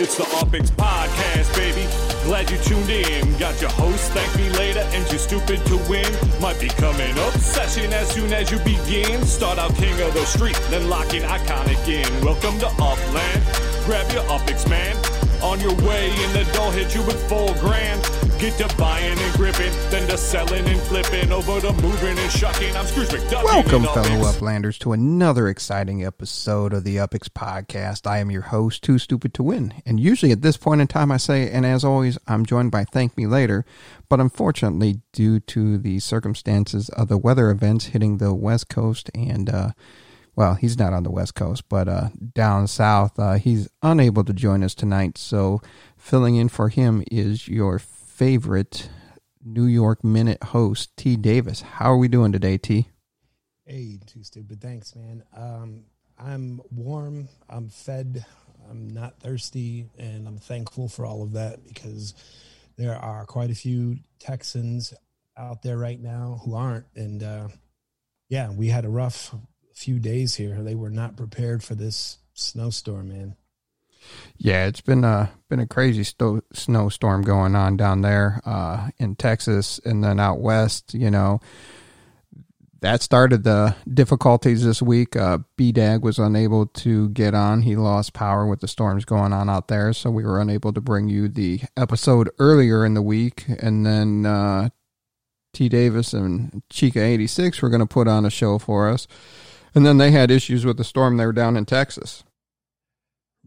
It's the Opix Podcast, baby. Glad you tuned in. Got your host, thank me later, and too stupid to win. Might become an obsession as soon as you begin. Start out king of the street, then lock in iconic in. Welcome to Upland. Grab your Opix, man. On your way, and the doll hit you with full grand. Get to buying and gripping, then to selling and flipping, over to moving and shucking. I'm Scrooge McDuck. Welcome, fellow Uplanders, to another exciting episode of the Upix Podcast. I am your host, Too Stupid to Win. And usually at this point in time, I say, and as always, I'm joined by Thank Me Later. But unfortunately, due to the circumstances of the weather events hitting the West Coast and, uh, well, he's not on the West Coast, but uh, down south, uh, he's unable to join us tonight. So filling in for him is your favorite New York Minute host, T. Davis. How are we doing today, T? Hey, too stupid. Thanks, man. Um, I'm warm. I'm fed. I'm not thirsty, and I'm thankful for all of that because there are quite a few Texans out there right now who aren't. And uh, yeah, we had a rough few days here. They were not prepared for this snowstorm, man. Yeah, it's been a been a crazy sto- snowstorm going on down there uh, in Texas, and then out west. You know, that started the difficulties this week. Uh, BDAG was unable to get on; he lost power with the storms going on out there, so we were unable to bring you the episode earlier in the week. And then uh, T. Davis and Chica eighty six were going to put on a show for us, and then they had issues with the storm. They were down in Texas.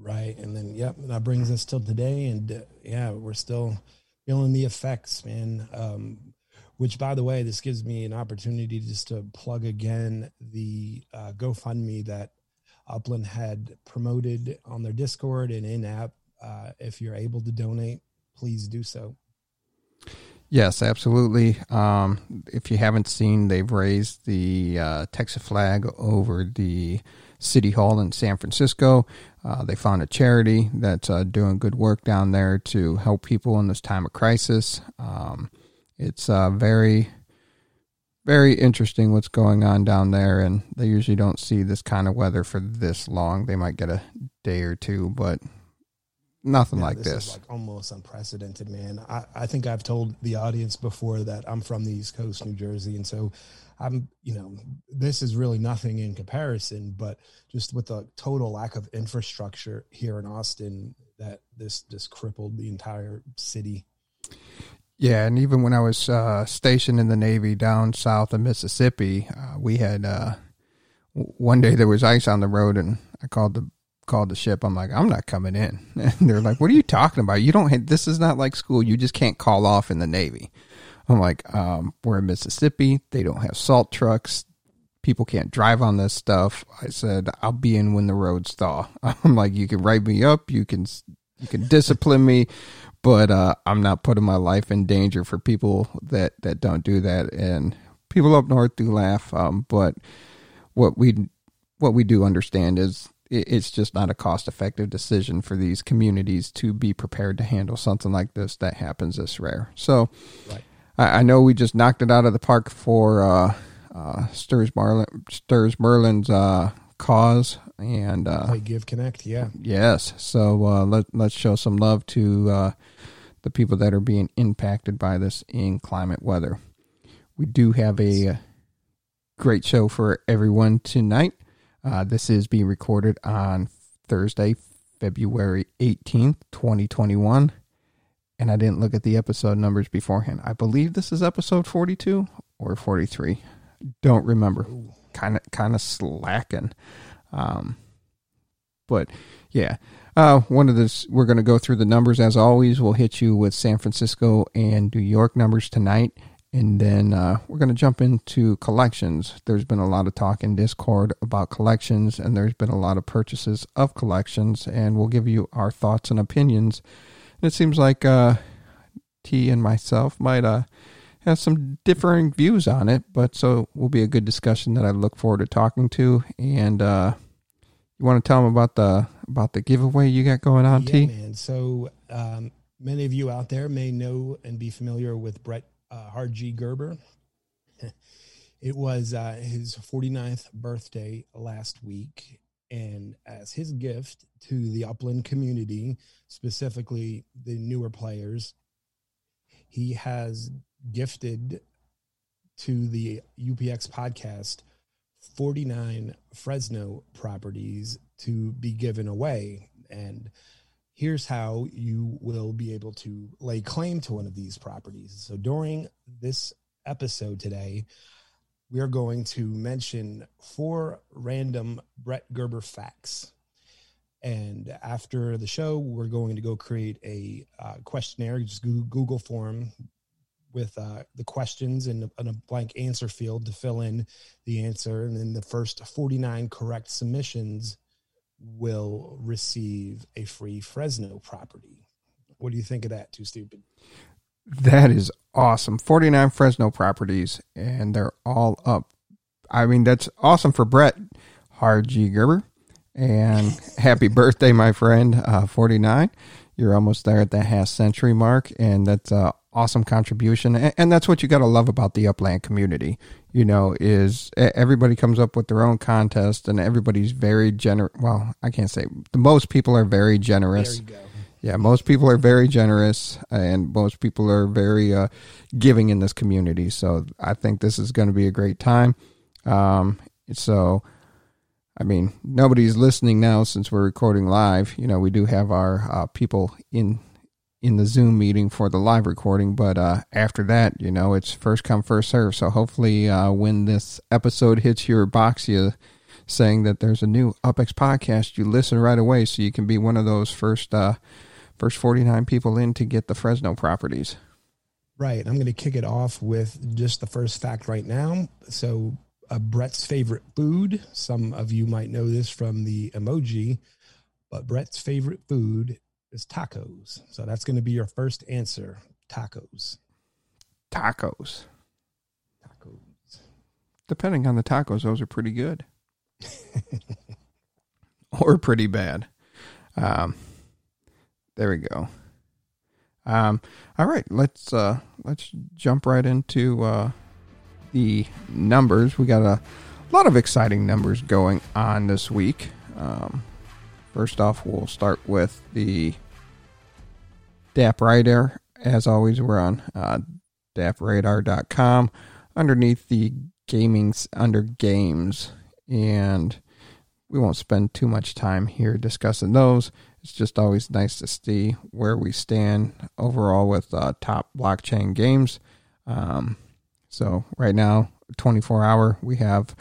Right. And then, yep, that brings us till today. And uh, yeah, we're still feeling the effects, man. Um, which, by the way, this gives me an opportunity just to plug again the uh, GoFundMe that Upland had promoted on their Discord and in app. Uh, if you're able to donate, please do so. Yes, absolutely. Um, if you haven't seen, they've raised the uh, Texas flag over the City Hall in San Francisco. Uh, they found a charity that's uh, doing good work down there to help people in this time of crisis. Um, it's uh, very, very interesting what's going on down there, and they usually don't see this kind of weather for this long. They might get a day or two, but nothing yeah, like this. this. like almost unprecedented, man. I, I think I've told the audience before that I'm from the East Coast, New Jersey, and so I'm, you know, this is really nothing in comparison, but just with the total lack of infrastructure here in Austin, that this just crippled the entire city. Yeah, and even when I was uh, stationed in the Navy down south of Mississippi, uh, we had uh, one day there was ice on the road, and I called the called the ship. I'm like, I'm not coming in, and they're like, What are you talking about? You don't. This is not like school. You just can't call off in the Navy. I'm like, um, we're in Mississippi. They don't have salt trucks. People can't drive on this stuff. I said, I'll be in when the roads thaw. I'm like, you can write me up. You can, you can discipline me, but, uh, I'm not putting my life in danger for people that, that don't do that. And people up north do laugh. Um, but what we, what we do understand is it's just not a cost effective decision for these communities to be prepared to handle something like this that happens this rare. So, right. I, I know we just knocked it out of the park for uh, uh, Stirs Stirs Merlin's uh, cause and uh, Give Connect. Yeah. Yes. So uh, let let's show some love to uh, the people that are being impacted by this in climate weather. We do have a uh, great show for everyone tonight. Uh, this is being recorded on Thursday, February 18th, 2021 and I didn't look at the episode numbers beforehand. I believe this is episode 42 or 43. Don't remember. Kind of kind of slacking. Um but yeah. Uh one of this we're going to go through the numbers as always. We'll hit you with San Francisco and New York numbers tonight. And then uh, we're going to jump into collections. There's been a lot of talk in Discord about collections, and there's been a lot of purchases of collections, and we'll give you our thoughts and opinions And it seems like uh, T and myself might uh, have some differing views on it, but so it will be a good discussion that I look forward to talking to. And uh, you want to tell them about the about the giveaway you got going on, yeah, T? Man, so um, many of you out there may know and be familiar with Bret uh, Hard G Gerber. it was uh, his 49th birthday last week, And as his gift to the Upland community, specifically the newer players, he has gifted to the UPX podcast 49 Fresno properties to be given away. And here's how you will be able to lay claim to one of these properties. So during this episode today, we are going to mention four random Bret Gerber facts. And after the show, we're going to go create a uh, questionnaire, just Google form with uh, the questions and a, and a blank answer field to fill in the answer. And then the first 49 correct submissions will receive a free Fresno property. What do you think of that? Too stupid. That is awesome. 49 Fresno properties, and they're all up. I mean, that's awesome for Bret Hard G. Gerber. And happy birthday, my friend, uh, 49. You're almost there at the half century mark, and that's a awesome contribution. And, and that's what you got to love about the Upland community. You know, is everybody comes up with their own contest, and everybody's very generous. Well, I can't say the most people are very generous. There you go yeah, most people are very generous and most people are very uh, giving in this community. So I think this is going to be a great time. Um, so, I mean, nobody's listening now since we're recording live. You know, we do have our uh, people in in the Zoom meeting for the live recording, but uh, after that, you know, it's first come first serve. So hopefully, uh, when this episode hits your box, you saying that there's a new UpX podcast, you listen right away, so you can be one of those first uh, first 49 people in to get the Fresno properties. Right. I'm going to kick it off with just the first fact right now. So, uh, Bret's favorite food. Some of you might know this from the emoji, but Bret's favorite food is tacos. So that's going to be your first answer tacos. Tacos. Tacos. Depending on the tacos, those are pretty good or pretty bad. Um, there we go. Um, all right, let's uh, let's jump right into uh, the numbers. We got a lot of exciting numbers going on this week. Um, first off, we'll start with the DappRadar. As always, we're on uh, dappradar.com underneath the gaming's under games, and we won't spend too much time here discussing those it's just always nice to see where we stand overall with uh, top blockchain games. Um, so right now, 24 hour, we have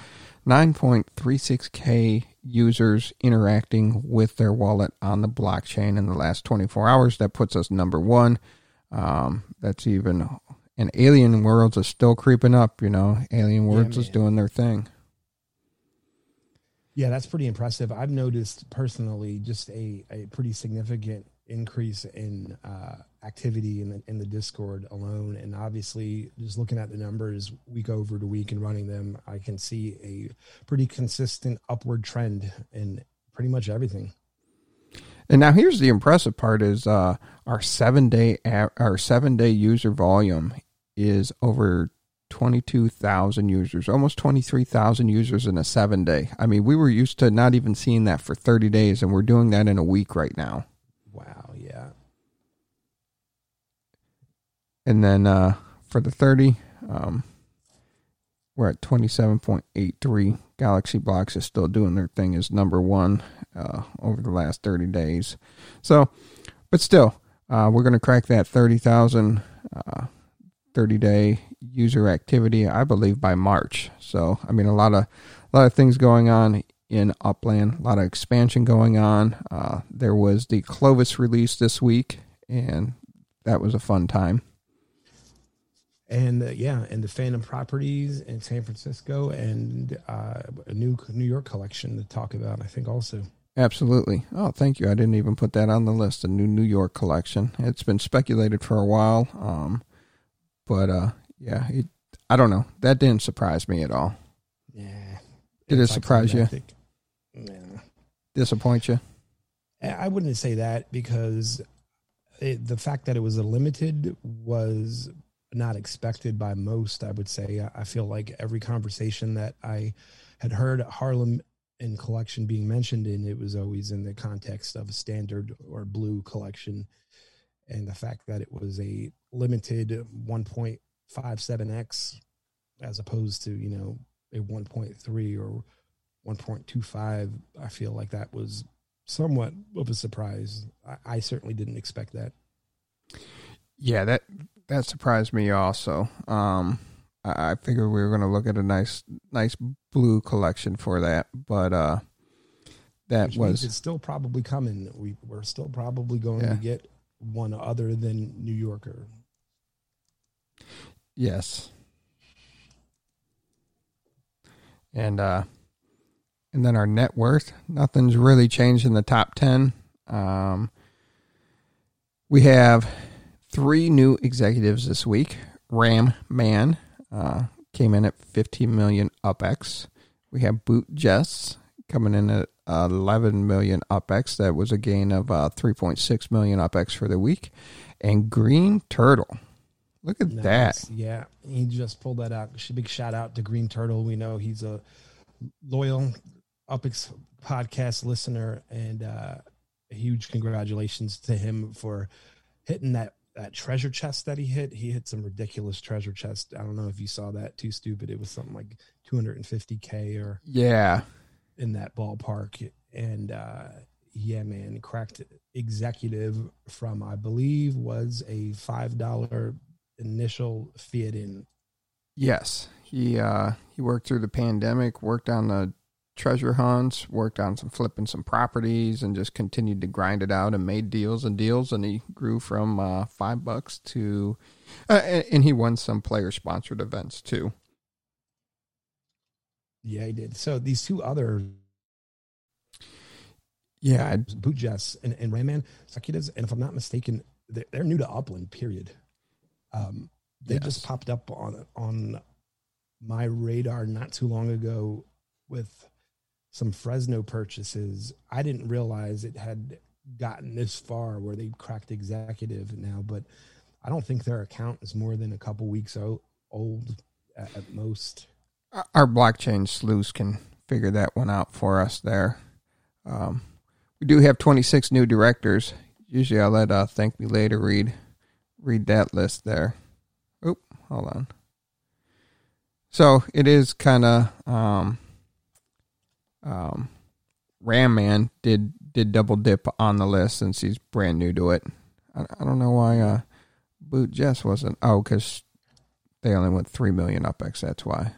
9.36k users interacting with their wallet on the blockchain in the last 24 hours. That puts us number one. Um, that's even and Alien Worlds is still creeping up. You know, Alien Worlds yeah, is doing their thing. Yeah, that's pretty impressive. I've noticed personally just a, a pretty significant increase in uh, activity in the, in the Discord alone. And obviously, just looking at the numbers week over to week and running them, I can see a pretty consistent upward trend in pretty much everything. And now here's the impressive part: is uh, our seven day our seven day user volume is over 22,000 users, almost 23,000 users in a seven day. I mean, we were used to not even seeing that for 30 days, and we're doing that in a week right now. Wow, yeah. And then uh, for the 30, um, we're at 27.83. Galaxy Blocks is still doing their thing as number one uh, over the last 30 days. So, but still, uh, we're going to crack that 30,000 uh, 30 day user activity, I believe, by March. So, I mean, a lot of a lot of things going on in Upland, a lot of expansion going on. Uh, there was the Clovis release this week, and that was a fun time. And uh, yeah, and the Phantom properties in San Francisco, and uh, a new New York collection to talk about. I think also. Absolutely. Oh, thank you. I didn't even put that on the list. A new New York collection. It's been speculated for a while. Um, but uh, yeah, it, I don't know. That didn't surprise me at all. Yeah. Did it surprise you? Yeah. Disappoint you? I wouldn't say that because it, the fact that it was a limited was not expected by most. I would say. I feel like every conversation that I had heard Harlem and collection being mentioned, in, it was always in the context of a standard or blue collection, and the fact that it was a limited 1.57x as opposed to you know a 1.3 or 1.25 i feel like that was somewhat of a surprise I, I, certainly didn't expect that yeah that that surprised me also um i, I figured we were going to look at a nice nice blue collection for that but uh that Which was it's still probably coming we, we're still probably going yeah. to get one other than new yorker yes and uh, and then our net worth. Nothing's really changed in the top ten. Um, we have three new executives this week. Ram Man uh, came in at 15 million UpX. We have Boot Jess coming in at 11 million UpX. That was a gain of uh, 3.6 million UpX for the week. And Green Turtle Look at nice. that. Yeah, he just pulled that out. Big shout out to Green Turtle. We know he's a loyal UpX podcast listener, and uh, huge congratulations to him for hitting that that treasure chest that he hit. He hit some ridiculous treasure chest. I don't know if you saw that. Too stupid. It was something like 250k or yeah, in that ballpark. And uh, yeah, man, cracked executive from I believe was a five dollar initial fit in? Yes, he uh, he worked through the pandemic, worked on the treasure hunts, worked on some flipping some properties, and just continued to grind it out and made deals and deals. And he grew from uh, five bucks to, uh, and, and he won some player sponsored events too. Yeah, he did. So these two other yeah, Boot Jess and, and Rayman executives, and if I'm not mistaken, they're, they're new to Upland. Period. Um, they yes. just popped up on on my radar not too long ago with some Fresno purchases. I didn't realize it had gotten this far where they cracked executive now, but I don't think their account is more than a couple weeks old at, most. Our blockchain sleuths can figure that one out for us there. Um, we do have 26 new directors. Usually I let uh, Thank Me Later read read that list there. Oh, hold on. So it is kind of um, um, Ram Man did did double dip on the list since he's brand new to it. I, I don't know why uh, Boot Jess wasn't. Oh, because they only went three million UpX. That's why.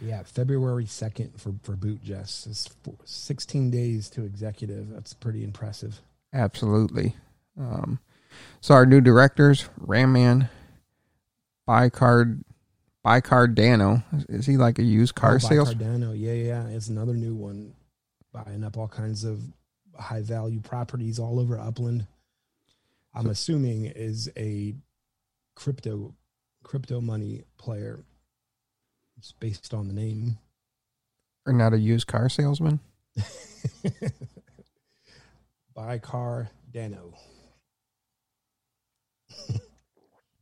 Yeah, February second for for Boot Jess is sixteen days to executive. That's pretty impressive. Absolutely. Um, so our new directors, Ramman, Bicard, Bicard Dano. Is he like a used car oh, sales? Dano, yeah, yeah. It's another new one, buying up all kinds of high value properties all over Upland. I'm so, assuming is a crypto crypto money player. It's based on the name. Or not a used car salesman? by car Dano.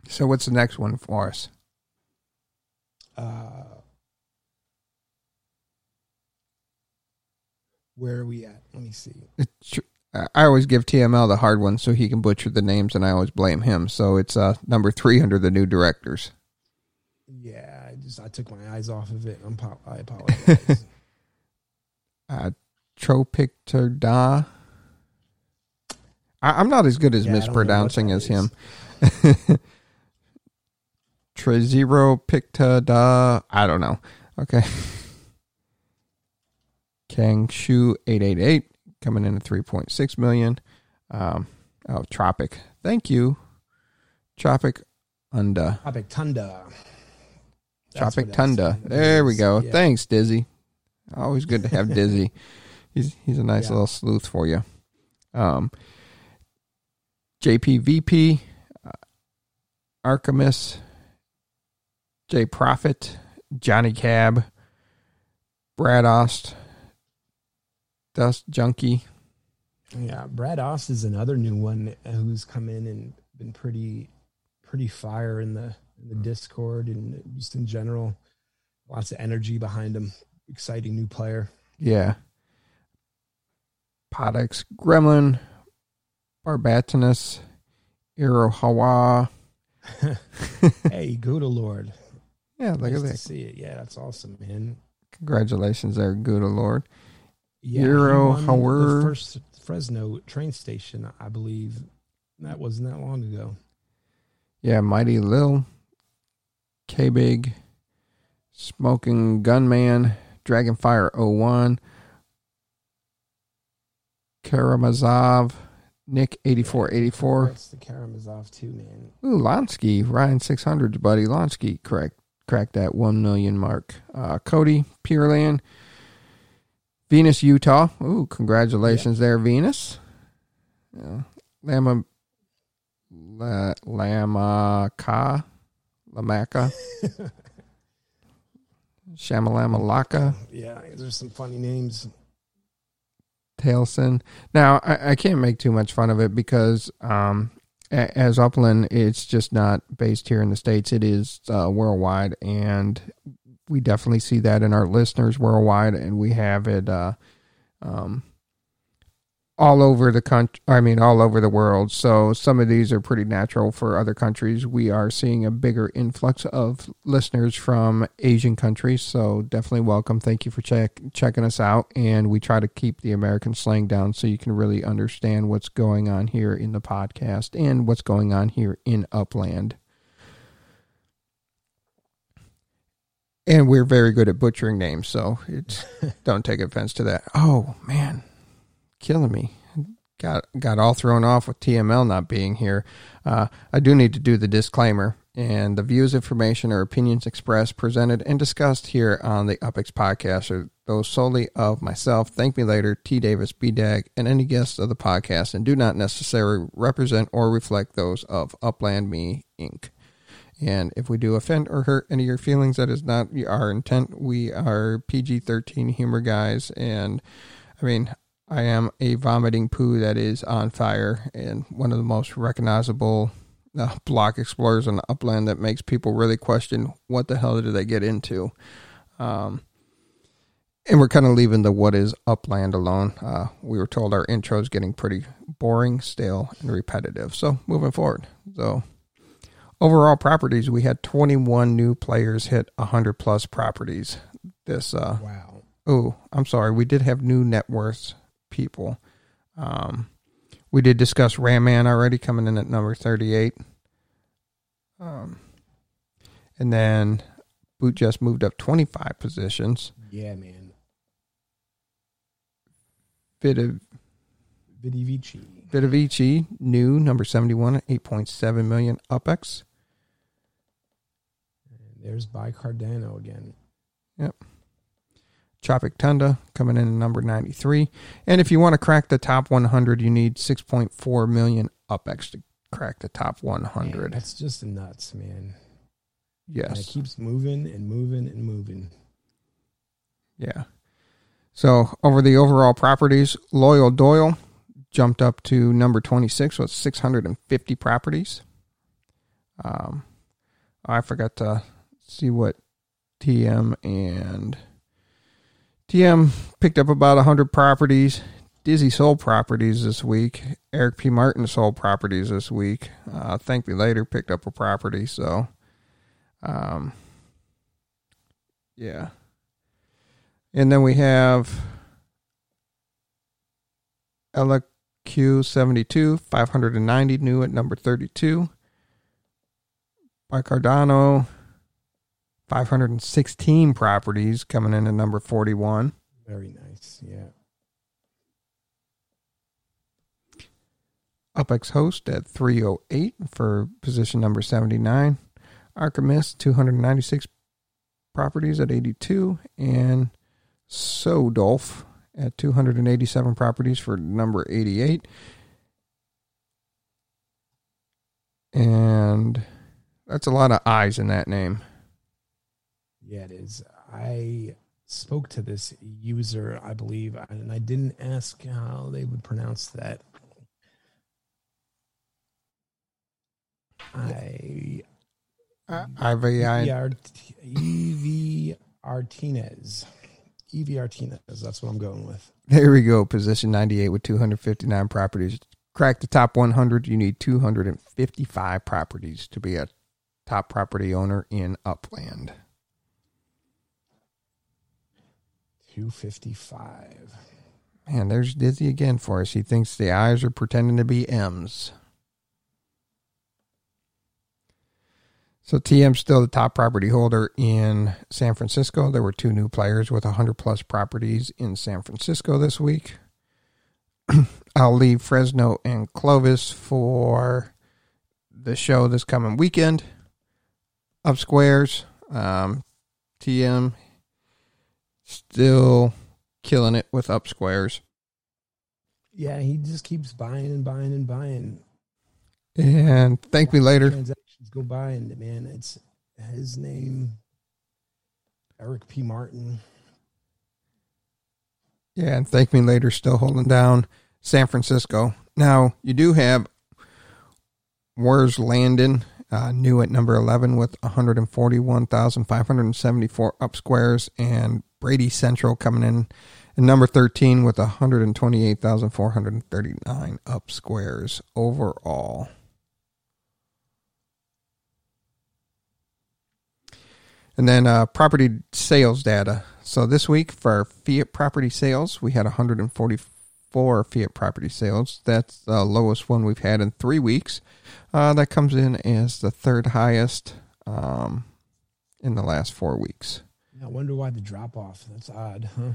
so what's the next one for us? Uh, where are we at? Let me see. I always give TML the hard one so he can butcher the names, and I always blame him. So it's uh, number three under the new directors. Yeah, I just I took my eyes off of it. I'm I apologize. uh, Tropicterda. I, am not as good as yeah, mispronouncing as him. Trezero Picta da. I don't know. Okay. Kang Shu 888 coming in at 3.6 million. Um, oh, Tropic. Thank you. Tropic Unda. Tropic Tunda. Tropic Tunda. There we go. Yeah. Thanks, Dizzy. Always good to have Dizzy. he's he's a nice yeah. little sleuth for you. Um, JPVP, uh, Archimus, J Profit, Johnny Cab, Brad Ost, Dust Junkie. Yeah, Brad Ost is another new one who's come in and been pretty pretty fire in the in the Discord and just in general. Lots of energy behind him. Exciting new player. Yeah. Podex Gremlin, Barbatinus, Irohawa. hey, Gouda Lord. Yeah, look nice at that. see it. Yeah, that's awesome, man. Congratulations there, Gouda Lord. Yeah, Euro the first Fresno train station, I believe. That wasn't that long ago. Yeah, Mighty Lil, K Big, Smoking Gunman, Dragonfire 01, Karamazov, Nick 8484. That's the Karamazov too, man. Ooh, Lonsky, Ryan 600's buddy. Lonsky cracked, cracked that 1 million mark. Uh, Cody, Pureland, Venus, Utah. Ooh, congratulations there, Venus. Yeah. Lama, La, Lamaka, Lamaka, Shamalamalaka, Yeah, there's some funny names. Tailson. Now, I, I can't make too much fun of it because um, as Upland, it's just not based here in the States. It is uh, worldwide, and we definitely see that in our listeners worldwide, and we have it uh, um, all over the country. I mean, all over the world. So some of these are pretty natural for other countries. We are seeing a bigger influx of listeners from Asian countries. So definitely welcome. Thank you for check checking us out. And we try to keep the American slang down so you can really understand what's going on here in the podcast and what's going on here in Upland. And we're very good at butchering names, so don't take offense to that. Oh man, killing me. Got got all thrown off with TML not being here. Uh, I do need to do the disclaimer. And the views, information, or opinions expressed, presented, and discussed here on the UpX podcast are those solely of myself, Thank Me Later, T. Davis, B. Dag, and any guests of the podcast, and do not necessarily represent or reflect those of Uplandme Inc. And if we do offend or hurt any of your feelings, that is not our intent. We are PG 13 humor guys. And I mean, I am a vomiting poo that is on fire and one of the most recognizable uh, block explorers on the upland that makes people really question what the hell did they get into. Um, and we're kind of leaving the what is upland alone. Uh, we were told our intro is getting pretty boring, stale, and repetitive. So moving forward. So overall properties, we had 21 new players hit 100 plus properties. This, uh, Wow. oh, I'm sorry. We did have new net worths people. Um, we did discuss Ram Man already coming in at number 38. Um, and then Boot just moved up 25 positions. Yeah, man. Bit of. Vidivici. Vitavici, new, number 71 at 8.7 million UPEX. There's By Cardano again. Tropic Tunda coming in at number 93. And if you want to crack the top 100, you need 6.4 million UPEX to crack the top Man, 100. that's just nuts, man. Yes. And it keeps moving and moving and moving. Yeah. So over the overall properties, Loyal Doyle jumped up to number 26 with 650 properties. Um, I forgot to see what TM and TM picked up about 100 properties. Dizzy sold properties this week. Eric P. Martin sold properties this week. Uh, Thank Me Later picked up a property. So, um, yeah. And then we have LQ72, 590 new at number 32. By Cardano, 516 properties coming in at number 41. Very nice. Yeah. UpX Host at 308 for position number 79. Archimist, 296 properties at 82. And Sodolf at 287 properties for number 88. And that's a lot of I's in that name. Yeah, it is. I spoke to this user, I believe, and I didn't ask how they would pronounce that. I Art- Evie Artinez. Evie Artinez. That's what I'm going with. There we go. Position 98 with 259 properties. Crack the top 100. You need 255 properties to be a top property owner in Upland. 255. Man, there's Dizzy again for us. He thinks the I's are pretending to be M's. So TM's still the top property holder in San Francisco. There were two new players with 100 plus properties in San Francisco this week. I'll leave Fresno and Clovis for the show this coming weekend. Up squares, um, TM still killing it with up squares. Yeah, he just keeps buying and buying and buying. And thank me later. Transactions go by, and man, it's his name, Eric P. Martin. Yeah, and thank me later. Still holding down San Francisco. Now you do have Where's Landon uh, new at number 11 with 141,574 up squares, and Brady Central coming in at number 13 with 128,439 up squares overall. And then uh, property sales data. So this week for Fiat property sales, we had 144 Fiat property sales. That's the lowest one we've had in three weeks. Uh, that comes in as the third highest um, in the last four weeks. I wonder why the drop off. That's odd, huh?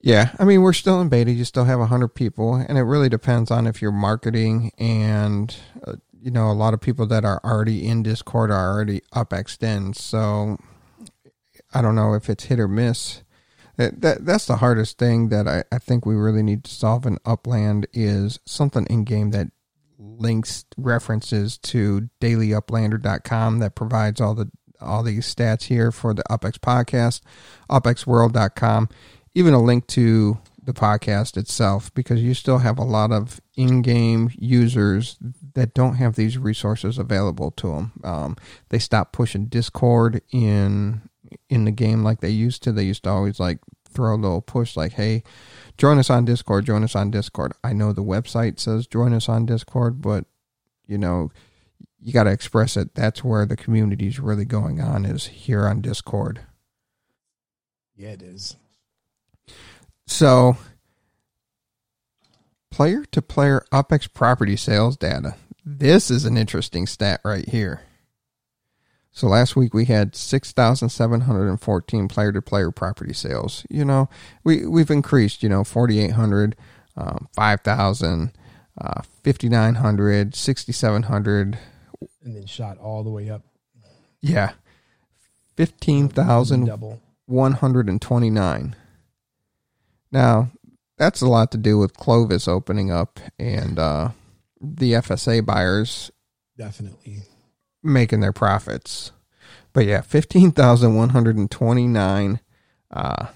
Yeah, I mean we're still in beta. You still have hundred people, and it really depends on if you're marketing and uh, you know a lot of people that are already in Discord are already up extend. So I don't know if it's hit or miss. That, that that's the hardest thing that I, I think we really need to solve in Upland is something in game that links references to dailyuplander.com that provides all the all these stats here for the UpX podcast, upxworld.com, even a link to the podcast itself because you still have a lot of in-game users that don't have these resources available to them. Um, they stopped pushing Discord in in the game like they used to. They used to always like throw a little push like, "Hey, join us on Discord, join us on Discord. I know the website says join us on Discord, but you know, you got to express it. That's where the community is really going on is here on Discord. Yeah, it is. So, player to player UpX property sales data. This is an interesting stat right here. So last week we had 6,714 player to player property sales. You know, we, we've increased, you know, 4,800, um, 5,000, uh, 5,900, 6,700. And then shot all the way up. Yeah. 15,129. Now, that's a lot to do with Clovis opening up and uh, the FSA buyers. Definitely making their profits. But yeah, 15,129 uh,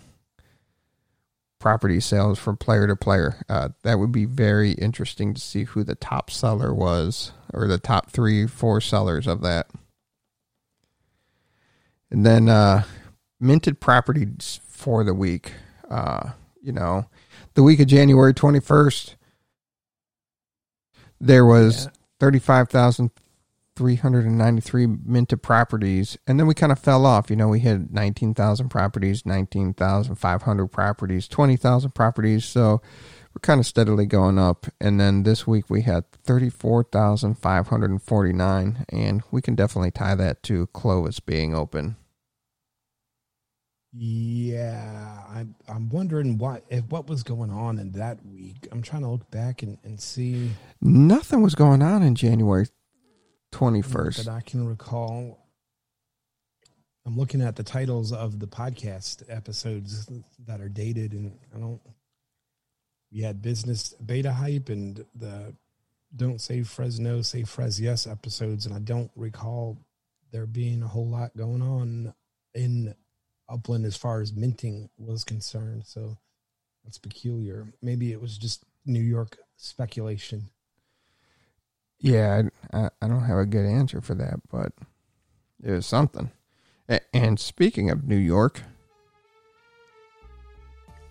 property sales from player to player. Uh, that would be very interesting to see who the top seller was or the top three, four sellers of that. And then uh, minted properties for the week. Uh, you know, the week of January 21st, there was yeah. 35,000 393 minted properties and then we kind of fell off you know we had 19,000 properties 19,500 properties 20,000 properties so we're kind of steadily going up and then this week we had 34,549 and we can definitely tie that to Clovis being open yeah, I'm I'm wondering what if what was going on in that week. I'm trying to look back and, and see. Nothing was going on in January 21st. That I can recall. I'm looking at the titles of the podcast episodes that are dated, and I don't. We had business beta hype and the don't say Fresno, say Fres yes episodes, and I don't recall there being a whole lot going on in Upland as far as minting was concerned. So that's peculiar. Maybe it was just New York speculation. Yeah, I, I don't have a good answer for that, but it was something. And speaking of New York,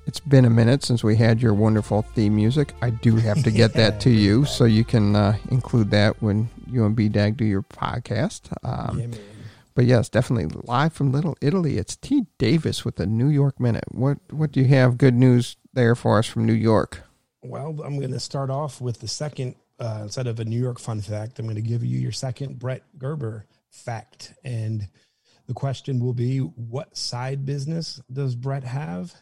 it's been a minute since we had your wonderful theme music. I do have to get that to you so you can uh, include that when you and B Dag do your podcast. Um, yeah, but yes, definitely live from Little Italy. It's T Davis with the New York Minute. What what do you have good news there for us from New York? Well, I'm going to start off with the second uh, instead of a New York fun fact. I'm going to give you your second Bret Gerber fact, and the question will be, what side business does Bret have?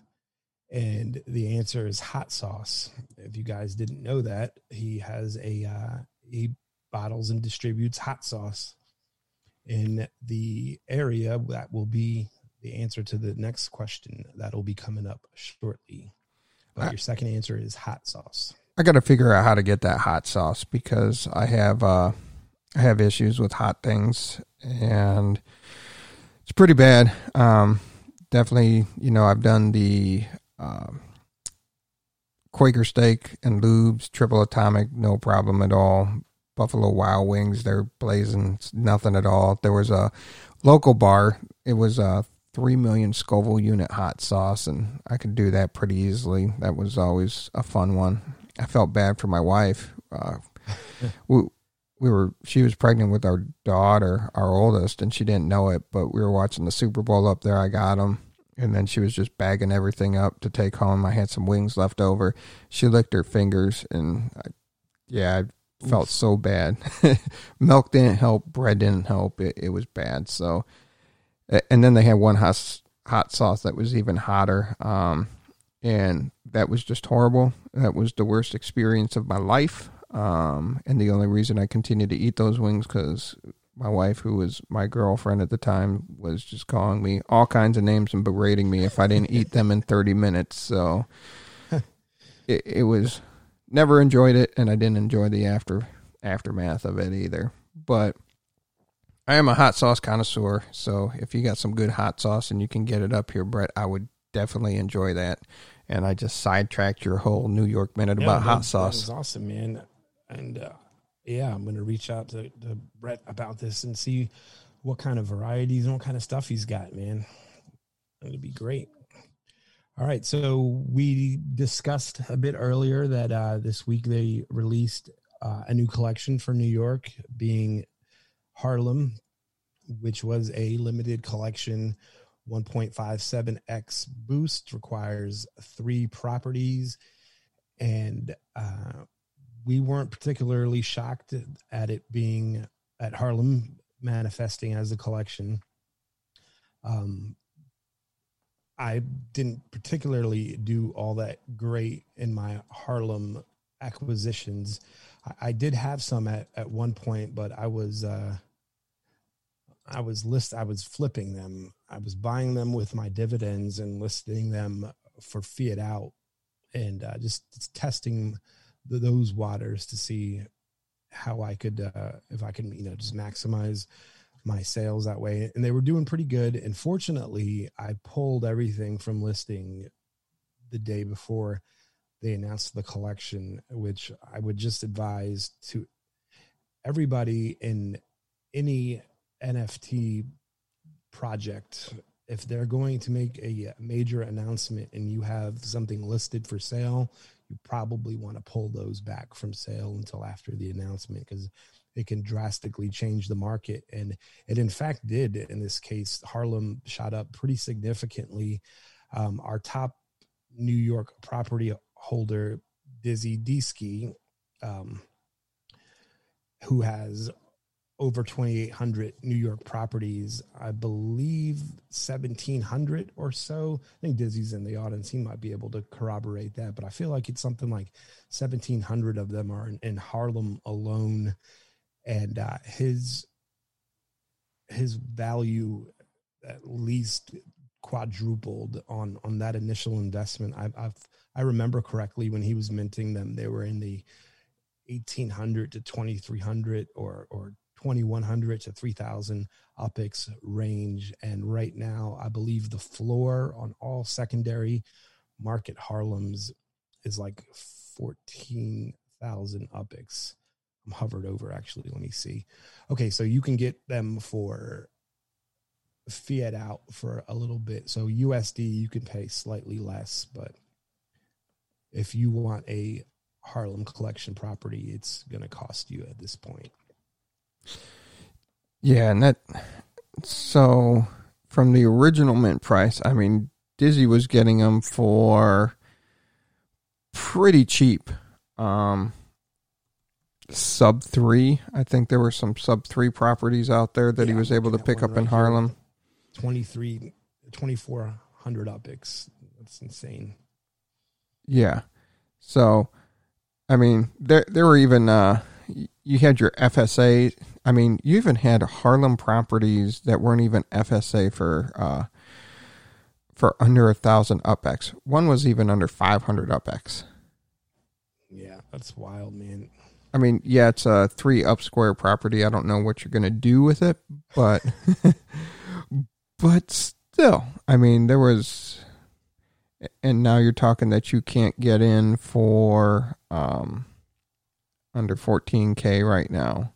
And the answer is hot sauce. If you guys didn't know that, he has a uh, he bottles and distributes hot sauce in the area. That will be the answer to the next question that will be coming up shortly. But your second answer is hot sauce. I got to figure out how to get that hot sauce because I have uh, I have issues with hot things and it's pretty bad. Um, definitely, you know, I've done the um, Quaker Steak and Lubes, Triple Atomic, no problem at all. Buffalo Wild Wings, they're blazing, nothing at all. There was a local bar. It was a three million Scoville unit hot sauce, and I could do that pretty easily. That was always a fun one. I felt bad for my wife. Uh, we, we were she was pregnant with our daughter, our oldest, and she didn't know it. But we were watching the Super Bowl up there. I got them and then she was just bagging everything up to take home. I had some wings left over. She licked her fingers, and I, yeah, I felt Oof. so bad. Milk didn't help, bread didn't help. It, it was bad. So, and then they had one hot hot sauce that was even hotter, um, and that was just horrible. That was the worst experience of my life. Um, and the only reason I continued to eat those wings because my wife, who was my girlfriend at the time, was just calling me all kinds of names and berating me if I didn't eat them in 30 minutes. So it, it was never enjoyed it, and I didn't enjoy the after aftermath of it either. But I am a hot sauce connoisseur, so if you got some good hot sauce and you can get it up here, Bret, I would definitely enjoy that. And I just sidetracked your whole New York minute yeah, about hot sauce. That was awesome, man. And uh, yeah, I'm going to reach out to, to Bret about this and see what kind of varieties and what kind of stuff he's got, man. It'd be great. All right. So we discussed a bit earlier that uh, this week they released uh, a new collection for New York, being Harlem, which was a limited collection. 1.57x boost requires three properties and uh, we weren't particularly shocked at it being at Harlem manifesting as a collection. Um, I didn't particularly do all that great in my Harlem acquisitions. I, I did have some at, at one point, but I was uh, I was list I was flipping them. I was buying them with my dividends and listing them for fiat out, and uh, just testing the, those waters to see how I could, uh, if I could, you know, just maximize my sales that way. And they were doing pretty good. And fortunately, I pulled everything from listing the day before they announced the collection, which I would just advise to everybody in any NFT project if they're going to make a major announcement and you have something listed for sale, you probably want to pull those back from sale until after the announcement because it can drastically change the market. And it, in fact, did in this case. Harlem shot up pretty significantly. Um, our top New York property holder, Dizzy Deesky, um, who has over 2,800 New York properties. I believe 1,700 or so. I think Dizzy's in the audience. He might be able to corroborate that, but I feel like it's something like 1,700 of them are in, in Harlem alone. And uh, his his value at least quadrupled on on that initial investment. I've, I've I remember correctly when he was minting them, they were in the 1800 to 2300 or or 2100 to 3000 UPIX range. And right now, I believe the floor on all secondary market Harlems is like 14,000 UPIX. I'm hovered over actually. Let me see. Okay, so you can get them for fiat out for a little bit. So USD, you can pay slightly less, but if you want a Harlem collection property, it's going to cost you at this point. Yeah, and that so from the original mint price, I mean, Dizzy was getting them for pretty cheap. Um, sub three. I think there were some sub three properties out there that Yeah, he was able to pick up in right here. Harlem. 23 2400 upics. That's insane. Yeah. So, I mean, there there were even uh, you had your FSA. I mean, you even had Harlem properties that weren't even FSA for uh, for under a thousand UPX. One was even under five hundred UPX. Yeah, that's wild, man. I mean, yeah, it's a three up square property. I don't know what you're gonna do with it, but but still, I mean, there was, and now you're talking that you can't get in for um under 14k right now,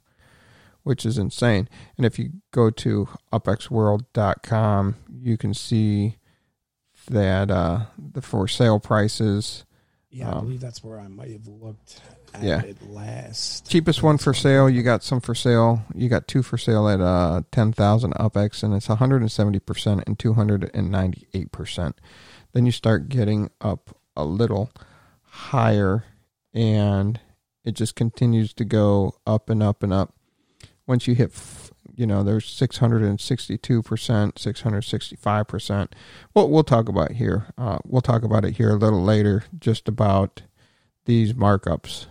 which is insane. And if you go to upxworld.com, you can see that uh the for sale prices Yeah, I Um, believe that's where I might have looked at yeah. it last. cheapest one for sale you got some for sale you got two for sale at uh 10,000 upx and it's 170% and 298% then you start getting up a little higher and it just continues to go up and up and up once you hit you know there's 662% 665% what we'll talk about here uh, we'll talk about it here a little later just about these markups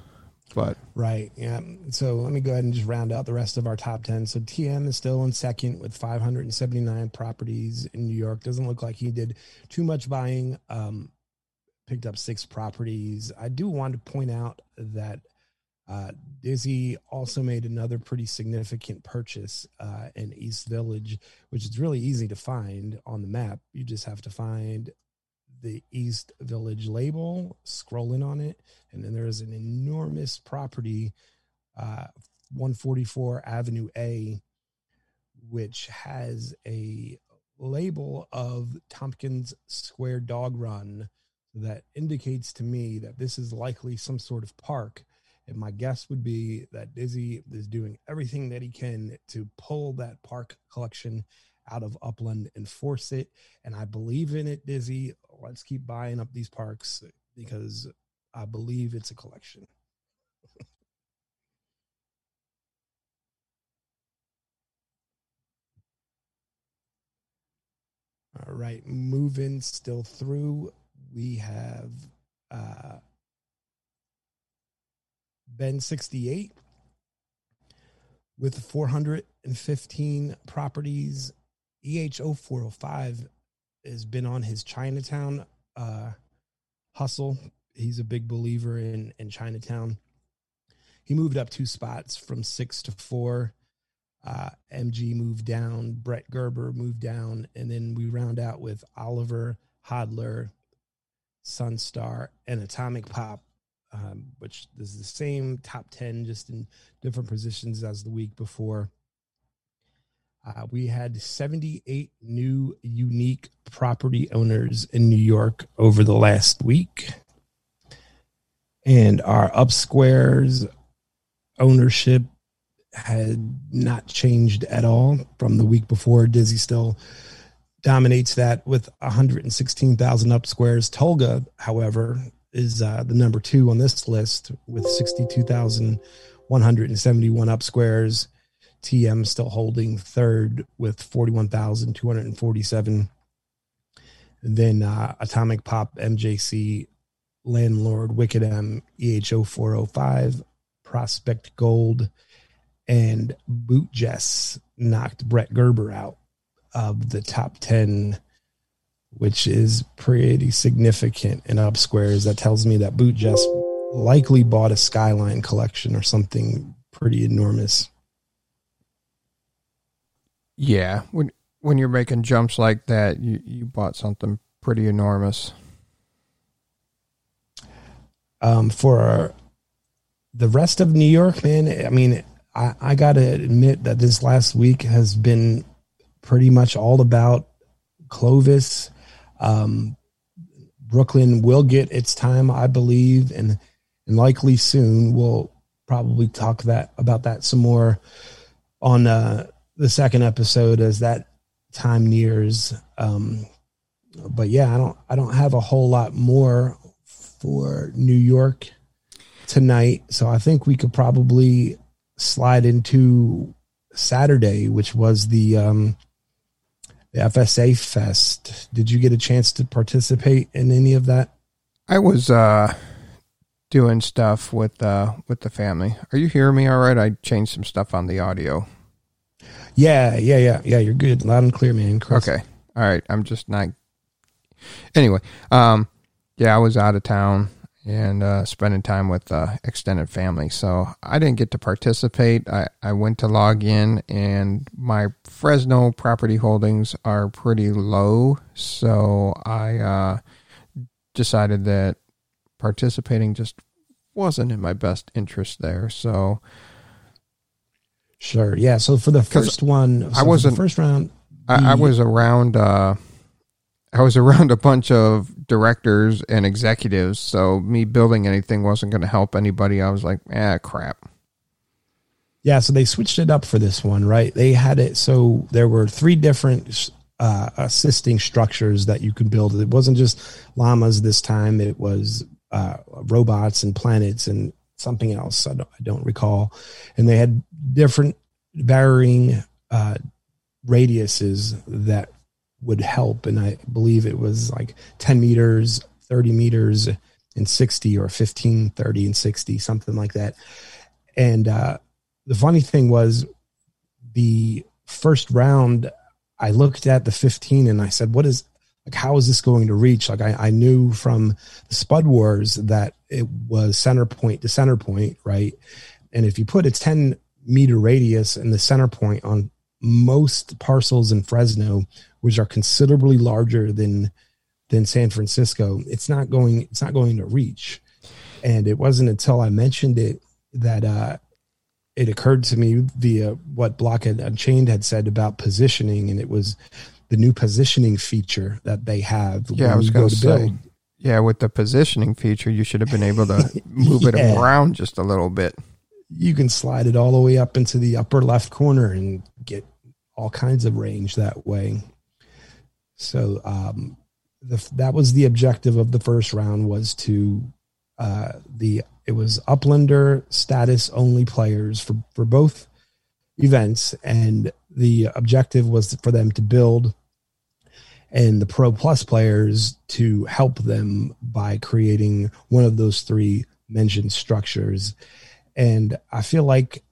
but Right. Yeah. So let me go ahead and just round out the rest of our top 10. So TM is still in second with 579 properties in New York. Doesn't look like he did too much buying. Um, picked up six properties. I do want to point out that uh, Dizzy also made another pretty significant purchase uh, in East Village, which is really easy to find on the map. You just have to find the East Village label, scrolling on it, and then there's an enormous property, uh, 144 Avenue A, which has a label of Tompkins Square Dog Run that indicates to me that this is likely some sort of park. And my guess would be that Dizzy is doing everything that he can to pull that park collection out of Upland and force it. And I believe in it, Dizzy. Let's keep buying up these parks because I believe it's a collection. All right, moving still through. We have uh, Ben 68 with 415 properties. EHO 405 has been on his Chinatown uh, hustle. He's a big believer in, in Chinatown. He moved up two spots from six to four. Uh, MG moved down. Bret Gerber moved down. And then we round out with Oliver Hodler, Sunstar, and Atomic Pop, um, which is the same top 10, just in different positions as the week before. Uh, we had 78 new unique property owners in New York over the last week. And our upsquares ownership had not changed at all from the week before. Dizzy still dominates that with 116,000 up squares. Tolga, however, is uh, the number two on this list with 62,171 up squares. TM still holding third with 41,247. Then uh, Atomic Pop, MJC, Landlord, Wicked M, EHO 405, Prospect Gold, and Boot Jess knocked Bret Gerber out of the top 10, which is pretty significant in up squares. That tells me that Boot Jess likely bought a Skyline collection or something pretty enormous. Yeah, when when you're making jumps like that, you you bought something pretty enormous. Um, for the rest of New York, man, I mean, I, I got to admit that this last week has been pretty much all about Clovis. Um, Brooklyn will get its time, I believe, and and likely soon. We'll probably talk that about that some more on uh, the second episode as that time nears. Um, but yeah, I don't I don't have a whole lot more for New York tonight, so I think we could probably slide into Saturday, which was the um, the FSA Fest. Did you get a chance to participate in any of that? I was uh, doing stuff with uh, with the family. Are you hearing me all right? I changed some stuff on the audio. Yeah, yeah, yeah, yeah. You're good, loud and clear, man. Chris. Okay, all right. I'm just not. Anyway, um, yeah, I was out of town and uh, spending time with uh, extended family. So I didn't get to participate. I, I went to log in, and my Fresno property holdings are pretty low. So I uh, decided that participating just wasn't in my best interest there. So. Sure. Yeah. So for the first one, so I wasn't first round. The, I, I, was around. I was around a bunch of directors and executives, so me building anything wasn't going to help anybody. I was like, ah, crap. Yeah, so they switched it up for this one, right? They had it so there were three different uh, assisting structures that you could build. It wasn't just llamas this time; it was uh, robots and planets and something else. I don't, I don't recall. And they had different varying uh, radiuses that would help. And I believe it was like 10 meters, 30 meters, and 60 or 15, 30, and 60, something like that. And uh, the funny thing was the first round, I looked at the 15 and I said, what is, like, how is this going to reach? Like, I, I knew from the Spud Wars that it was center point to center point, right? And if you put a 10 meter radius in the center point on most parcels in Fresno, which are considerably larger than than San Francisco, it's not going it's not going to reach. And it wasn't until I mentioned it that uh, it occurred to me via what Blockhead Unchained had said about positioning, and it was the new positioning feature that they have. Yeah, I was going to say. Build. Yeah, with the positioning feature, you should have been able to move yeah. it around just a little bit. You can slide it all the way up into the upper left corner and get all kinds of range that way. So um, the, that was the objective of the first round was to uh, the it was uplander status only players for for both events, and the objective was for them to build and the pro plus players to help them by creating one of those three mentioned structures and i feel like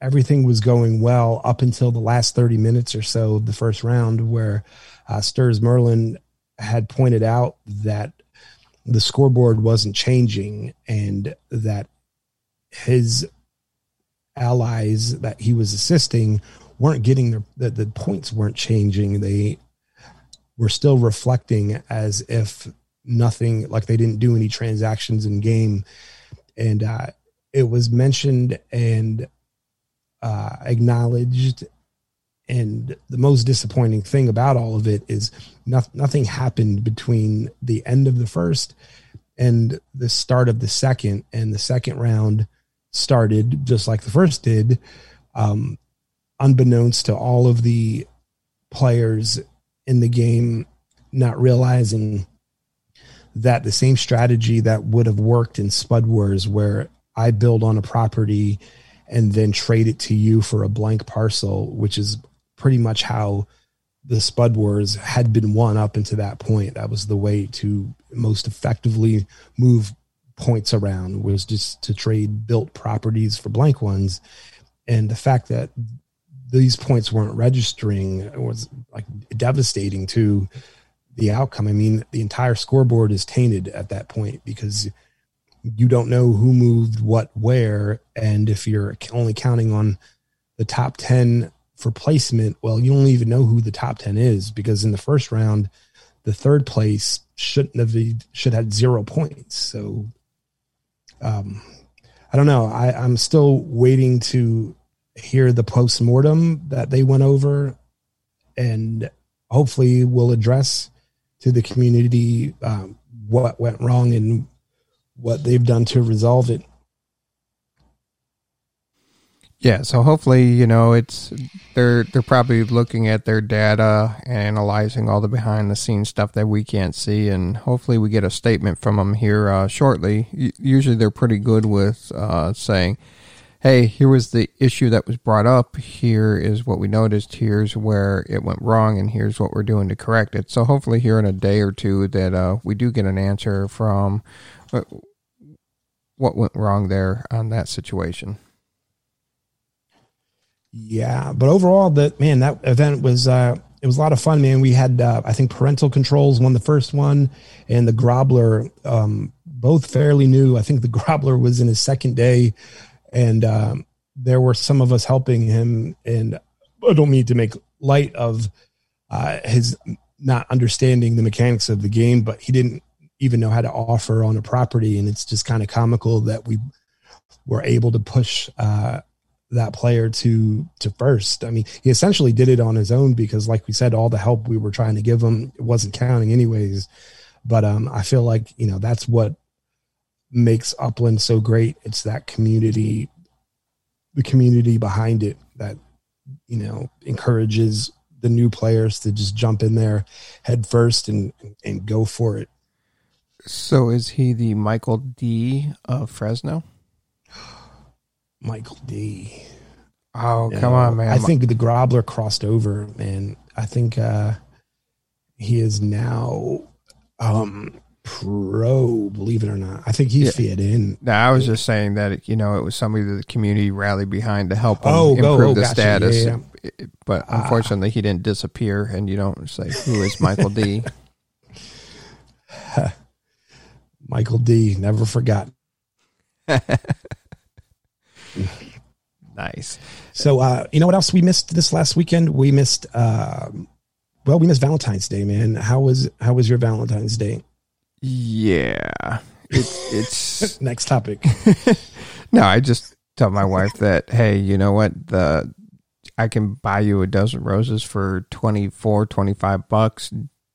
everything was going well up until the last 30 minutes or so of the first round where uh, Stirs Merlin had pointed out that the scoreboard wasn't changing and that his allies that he was assisting weren't getting their the, the points weren't changing. They were still reflecting as if nothing like they didn't do any transactions in game. And uh, it was mentioned and uh, acknowledged. And the most disappointing thing about all of it is no, nothing happened between the end of the first and the start of the second. And the second round started just like the first did um, unbeknownst to all of the players in the game not realizing that the same strategy that would have worked in spud wars where i build on a property and then trade it to you for a blank parcel which is pretty much how the Spud Wars had been won up into that point. That was the way to most effectively move points around was just to trade built properties for blank ones. And the fact that these points weren't registering was like devastating to the outcome. I mean, the entire scoreboard is tainted at that point because you don't know who moved what where. And if you're only counting on the top 10 for placement, well, you don't even know who the top 10 is because in the first round, the third place shouldn't have should have had zero points. So um I don't know. I, I'm still waiting to hear the post mortem that they went over and hopefully we'll address to the community um, what went wrong and what they've done to resolve it. Yeah, so hopefully, you know, it's they're they're probably looking at their data, analyzing all the behind the scenes stuff that we can't see, and hopefully we get a statement from them here uh, shortly. Usually, they're pretty good with uh, saying, "Hey, here was the issue that was brought up. Here is what we noticed. Here's where it went wrong, and here's what we're doing to correct it." So hopefully, here in a day or two, that uh, we do get an answer from uh, what went wrong there on that situation. Yeah, but overall, that man, that event was uh, it was a lot of fun, man. We had uh, I think parental controls won the first one, and the Grobler um, both fairly new. I think the Grobler was in his second day, and um, there were some of us helping him. And I don't mean to make light of uh, his not understanding the mechanics of the game, but he didn't even know how to offer on a property, and it's just kind of comical that we were able to push uh, that player to to first. I mean, he essentially did it on his own because, like we said, all the help we were trying to give him wasn't counting anyways. But um, I feel like you know that's what makes Upland so great. It's that community, the community behind it that you know encourages the new players to just jump in there head first and and go for it. So is he the Michael D of Fresno? Michael D. Oh, no, come on, man. I think the Grobler crossed over, man. I think uh he is now um pro, believe it or not. I think he's yeah. fit in. No, I was just saying that you know it was somebody that the community rallied behind to help him oh, improve oh, the gotcha. status. Yeah, yeah. But ah. unfortunately, uh, he didn't disappear, and you don't say who is Michael D. Michael D. Never forgot. nice. So, uh, you know what else we missed this last weekend? We missed, uh, well, we missed Valentine's Day, man. How was how was your Valentine's Day? Yeah, it's it's next topic. no, I just tell my wife that hey, you know what the I can buy you a dozen roses for 24, 25 bucks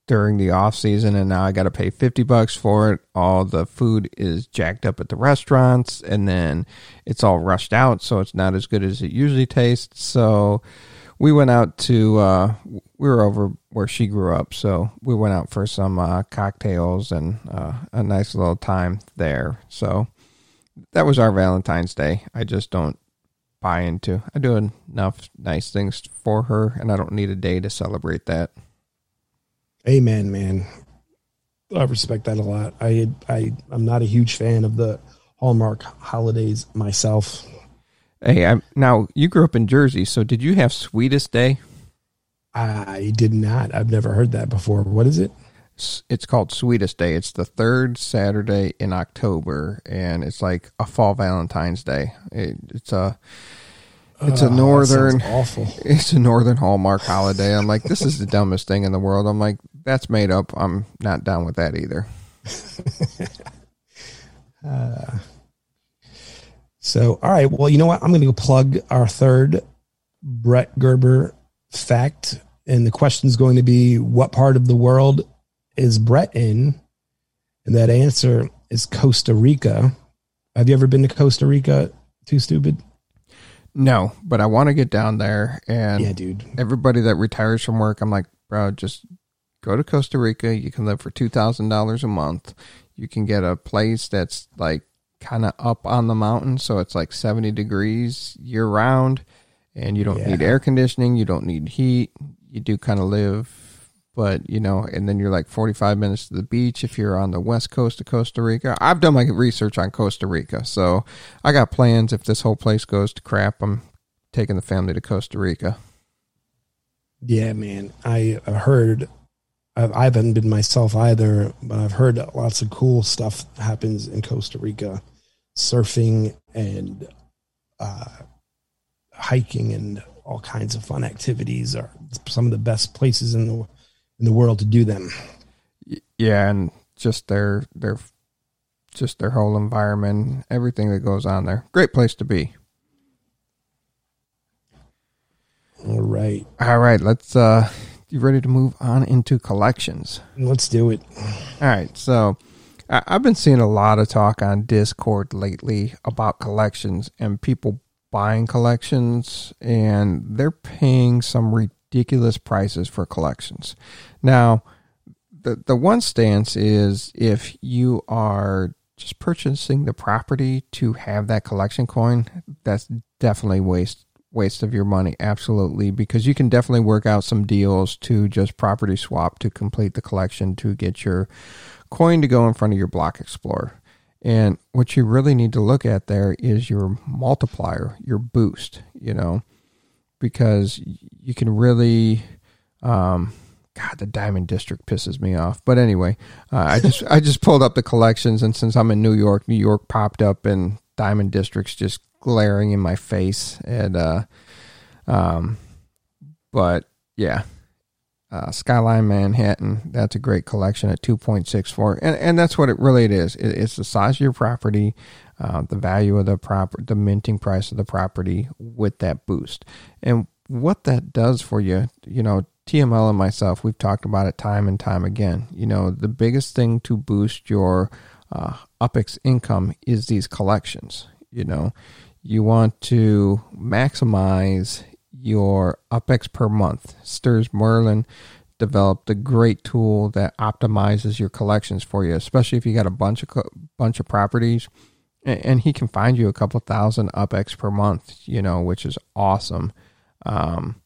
during the off season and now I got to pay 50 bucks for it. All the food is jacked up at the restaurants and then it's all rushed out so it's not as good as it usually tastes. So we went out to uh, we were over where she grew up, so we went out for some uh, cocktails and uh, a nice little time there. So that was our Valentine's Day. I just don't buy into. I do enough nice things for her and I don't need a day to celebrate that. Amen, man. I respect that a lot. I I I'm not a huge fan of the Hallmark holidays myself. Hey, I'm, now you grew up in Jersey, so did you have Sweetest Day? I did not. I've never heard that before. What is it? It's called Sweetest Day. It's the third Saturday in October, and it's like a fall Valentine's Day. It, it's a it's a northern awful. It's a northern Hallmark holiday. I'm like, this is the dumbest thing in the world. I'm like, that's made up. I'm not down with that either. uh, so, all right. Well, you know what? I'm going to go plug our third Bret Gerber fact, and the question is going to be, what part of the world is Brett in? And that answer is Costa Rica. Have you ever been to Costa Rica? Too stupid. No, but I want to get down there and yeah, dude. Everybody that retires from work, I'm like, bro, just go to Costa Rica. You can live for two thousand dollars a month. You can get a place that's like kind of up on the mountain, so it's like seventy degrees year round, and you don't yeah. need air conditioning. You don't need heat. You do kind of live but you know, and then you're like 45 minutes to the beach if you're on the west coast of Costa Rica. I've done my research on Costa Rica, so I got plans. If this whole place goes to crap, I'm taking the family to Costa Rica. Yeah, man, I heard. I haven't been myself either, but I've heard lots of cool stuff happens in Costa Rica, surfing and uh, hiking and all kinds of fun activities are some of the best places in the in the world to do them. Yeah, and just their their just their whole environment, everything that goes on there. Great place to be. All right. All right, let's uh you ready to move on into collections? Let's do it. All right. So, I, I've been seeing a lot of talk on Discord lately about collections and people buying collections, and they're paying some ridiculous prices for collections. Now, the the one stance is if you are just purchasing the property to have that collection coin, that's definitely waste waste of your money absolutely because you can definitely work out some deals to just property swap to complete the collection to get your coin to go in front of your block explorer and what you really need to look at there is your multiplier your boost you know because you can really um, God, the Diamond District pisses me off. But anyway, uh, I just I just pulled up the collections, and since I'm in New York, New York popped up, and Diamond District's just glaring in my face. And uh, um, but yeah, uh, Skyline Manhattan, that's a great collection at two point six four, and and that's what it really it is. It, it's the size of your property. Uh, the value of the property, the minting price of the property with that boost. And what that does for you, you know, TML and myself, we've talked about it time and time again. You know, the biggest thing to boost your uh, UPX income is these collections. You know, you want to maximize your UPEX per month. Stirs Merlin developed a great tool that optimizes your collections for you, especially if you got a bunch of bunch of properties, and he can find you a couple thousand UPX per month. You know, which is awesome. Um,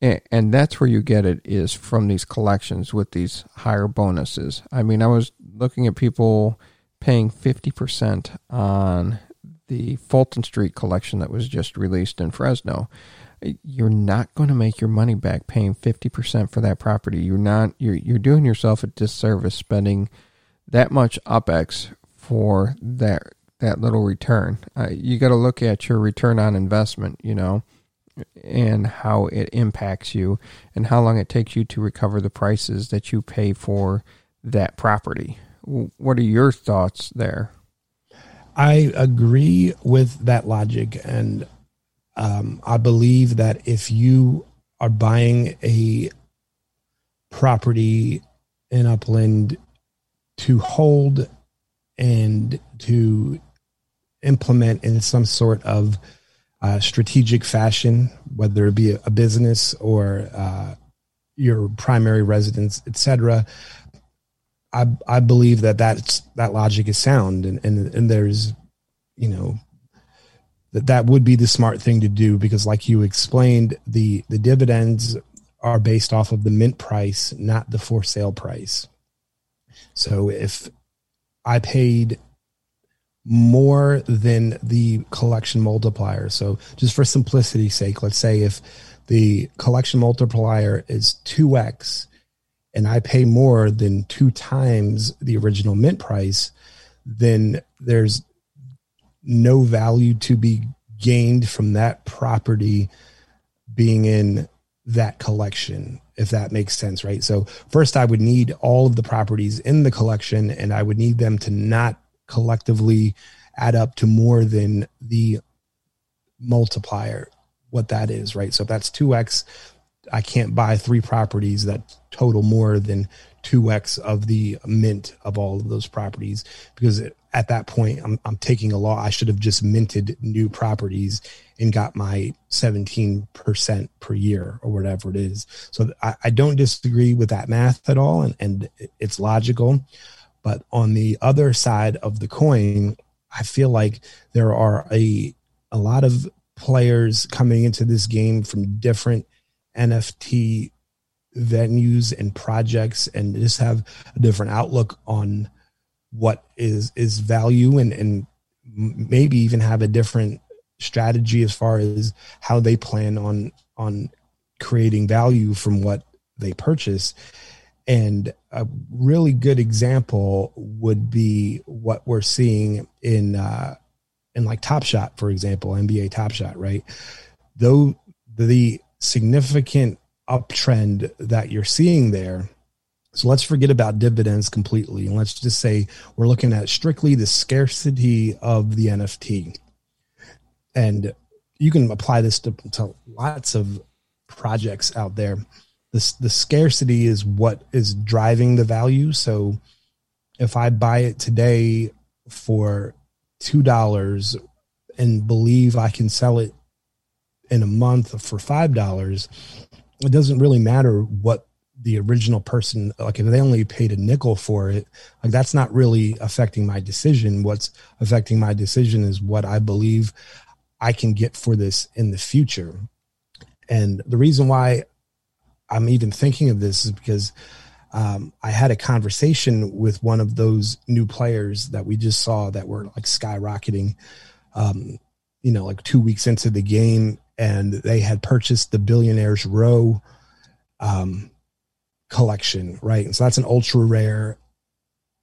and that's where you get it is from these collections with these higher bonuses. I mean, I was looking at people paying 50% on the Fulton Street collection that was just released in Fresno. You're not going to make your money back paying 50% for that property. You're not you're you're doing yourself a disservice spending that much UPX for that that little return. Uh, you got to look at your return on investment, you know and how it impacts you and how long it takes you to recover the prices that you pay for that property. What are your thoughts there? I agree with that logic. And um, I believe that if you are buying a property in Upland to hold and to implement in some sort of uh, strategic fashion, whether it be a, business or uh, your primary residence, etc. I I believe that that's that logic is sound, and and and there's, you know, that that would be the smart thing to do because, like you explained, the the dividends are based off of the mint price, not the for sale price. So if I paid more than the collection multiplier. So just for simplicity's sake, let's say if the collection multiplier is 2x and I pay more than two times the original mint price, then there's no value to be gained from that property being in that collection if that makes sense right so first i would need all of the properties in the collection and i would need them to not collectively add up to more than the multiplier, what that is, right? So if that's 2x, I can't buy three properties that total more than 2x of the mint of all of those properties because at that point I'm, I'm taking a law. I should have just minted new properties and got my 17% per year or whatever it is. So I, I don't disagree with that math at all. And, and it's logical. But on the other side of the coin, I feel like there are a a lot of players coming into this game from different NFT venues and projects and just have a different outlook on what is is value and and maybe even have a different strategy as far as how they plan on on creating value from what they purchase and a really good example would be what we're seeing in uh, in like Top Shot, for example, NBA Top Shot, right? Though the significant uptrend that you're seeing there. So let's forget about dividends completely. And let's just say we're looking at strictly the scarcity of the NFT. And you can apply this to, to lots of projects out there the the scarcity is what is driving the value. So if I buy it today for two dollars and believe I can sell it in a month for five dollars, it doesn't really matter what the original person like if they only paid a nickel for it like that's not really affecting my decision what's affecting my decision is what i believe i can get for this in the future and the reason why i'm even thinking of this is because um, I had a conversation with one of those new players that we just saw that were like skyrocketing, um, you know, like two weeks into the game, and they had purchased the Billionaires Row um, collection, right? And so that's an ultra rare,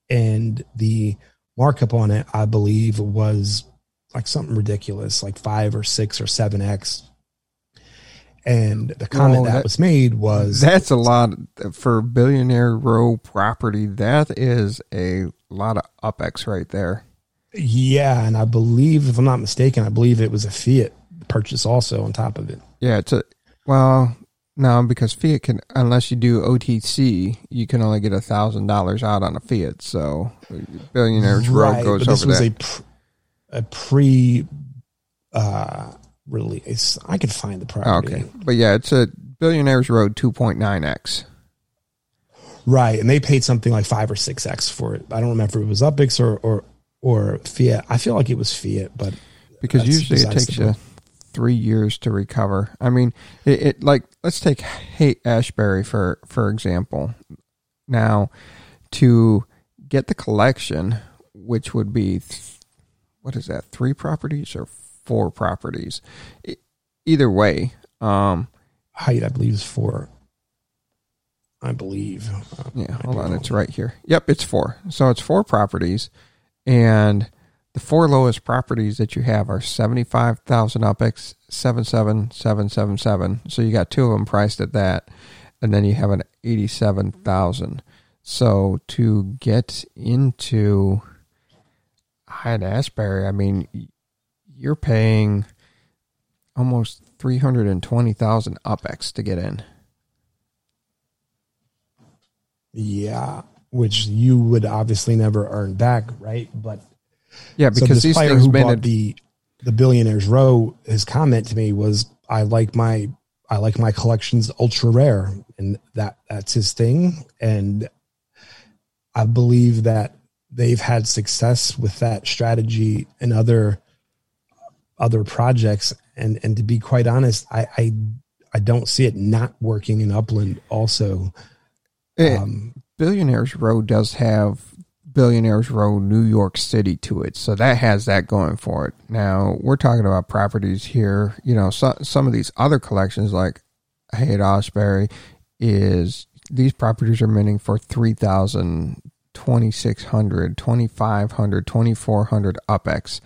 and the markup on it, I believe, was like something ridiculous, like five or six or seven x and the comment that, that, was made was that's a lot for billionaire row property. That is a lot of upex right there. Yeah, and I believe, if I'm not mistaken, I believe it was a Fiat purchase also on top of it. Yeah, it's a well, no, because Fiat can unless you do OTC, you can only get a thousand dollars out on a Fiat. So billionaires right, row goes but this over was that. A, a pre. Uh, release. I could find the property. Okay, but yeah, it's a Billionaires Row 2.9x. Right, and they paid something like five or six x for it. I don't remember if it was Upix or or or Fiat. I feel like it was Fiat, but because usually it takes you three years to recover. I mean, it, it like let's take Haight Ashbury for for example. Now, to get the collection, which would be th- what is that? Three properties or four properties. Either way, um, Haight I believe is four. I believe. Yeah, hold on, it's right here. Yep, it's four. So it's four properties, and the four lowest properties that you have are seventy five thousand UPX, seven seven seven seven seven. So you got two of them priced at that, and then you have an eighty seven thousand. So to get into Haight Ashbury, I mean, you're paying almost 320,000 UPX to get in. Yeah, which you would obviously never earn back, right? But yeah, because so these things been a, the the billionaires row. His comment to me was, "I like my I like my collections ultra rare, and that that's his thing." And I believe that they've had success with that strategy in other other projects. And and to be quite honest, I I, I don't see it not working in Upland also. It, um, Billionaires Row does have Billionaires Row New York City to it. So that has that going for it. Now, we're talking about properties here, you know, so, some of these other collections like Haight Ashbury is these properties are minting for 3000 2600 2500 2400 upex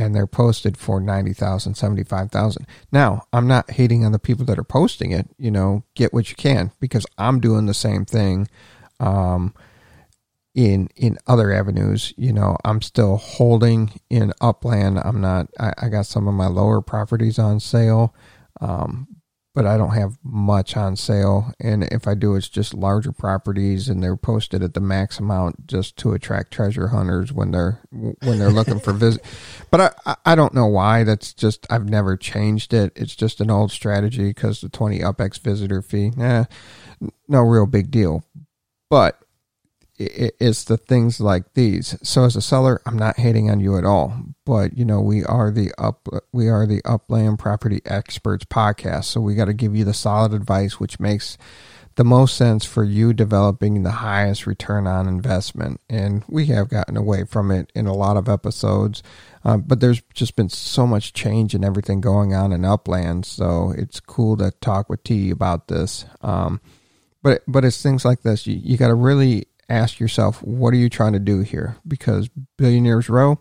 and they're posted for 90,000, 75,000. Now, I'm not hating on the people that are posting it, you know, get what you can because I'm doing the same thing um, in in other avenues, you know, I'm still holding in upland. I'm not I, I got some of my lower properties on sale. Um, but I don't have much on sale. And if I do, it's just larger properties, and they're posted at the max amount just to attract treasure hunters when they're when they're looking for visit. But I I don't know why. That's just I've never changed it. It's just an old strategy because the twenty UpX visitor fee. Eh, nah, no real big deal. But it's the things like these. So as a seller, I'm not hating on you at all, but you know we are the up we are the upland property experts podcast, so we got to give you the solid advice which makes the most sense for you developing the highest return on investment. And we have gotten away from it in a lot of episodes, uh, but there's just been so much change and everything going on in upland, so it's cool to talk with T about this. Um, but but it's things like this. You, you got to really ask yourself, what are you trying to do here? Because Billionaires Row,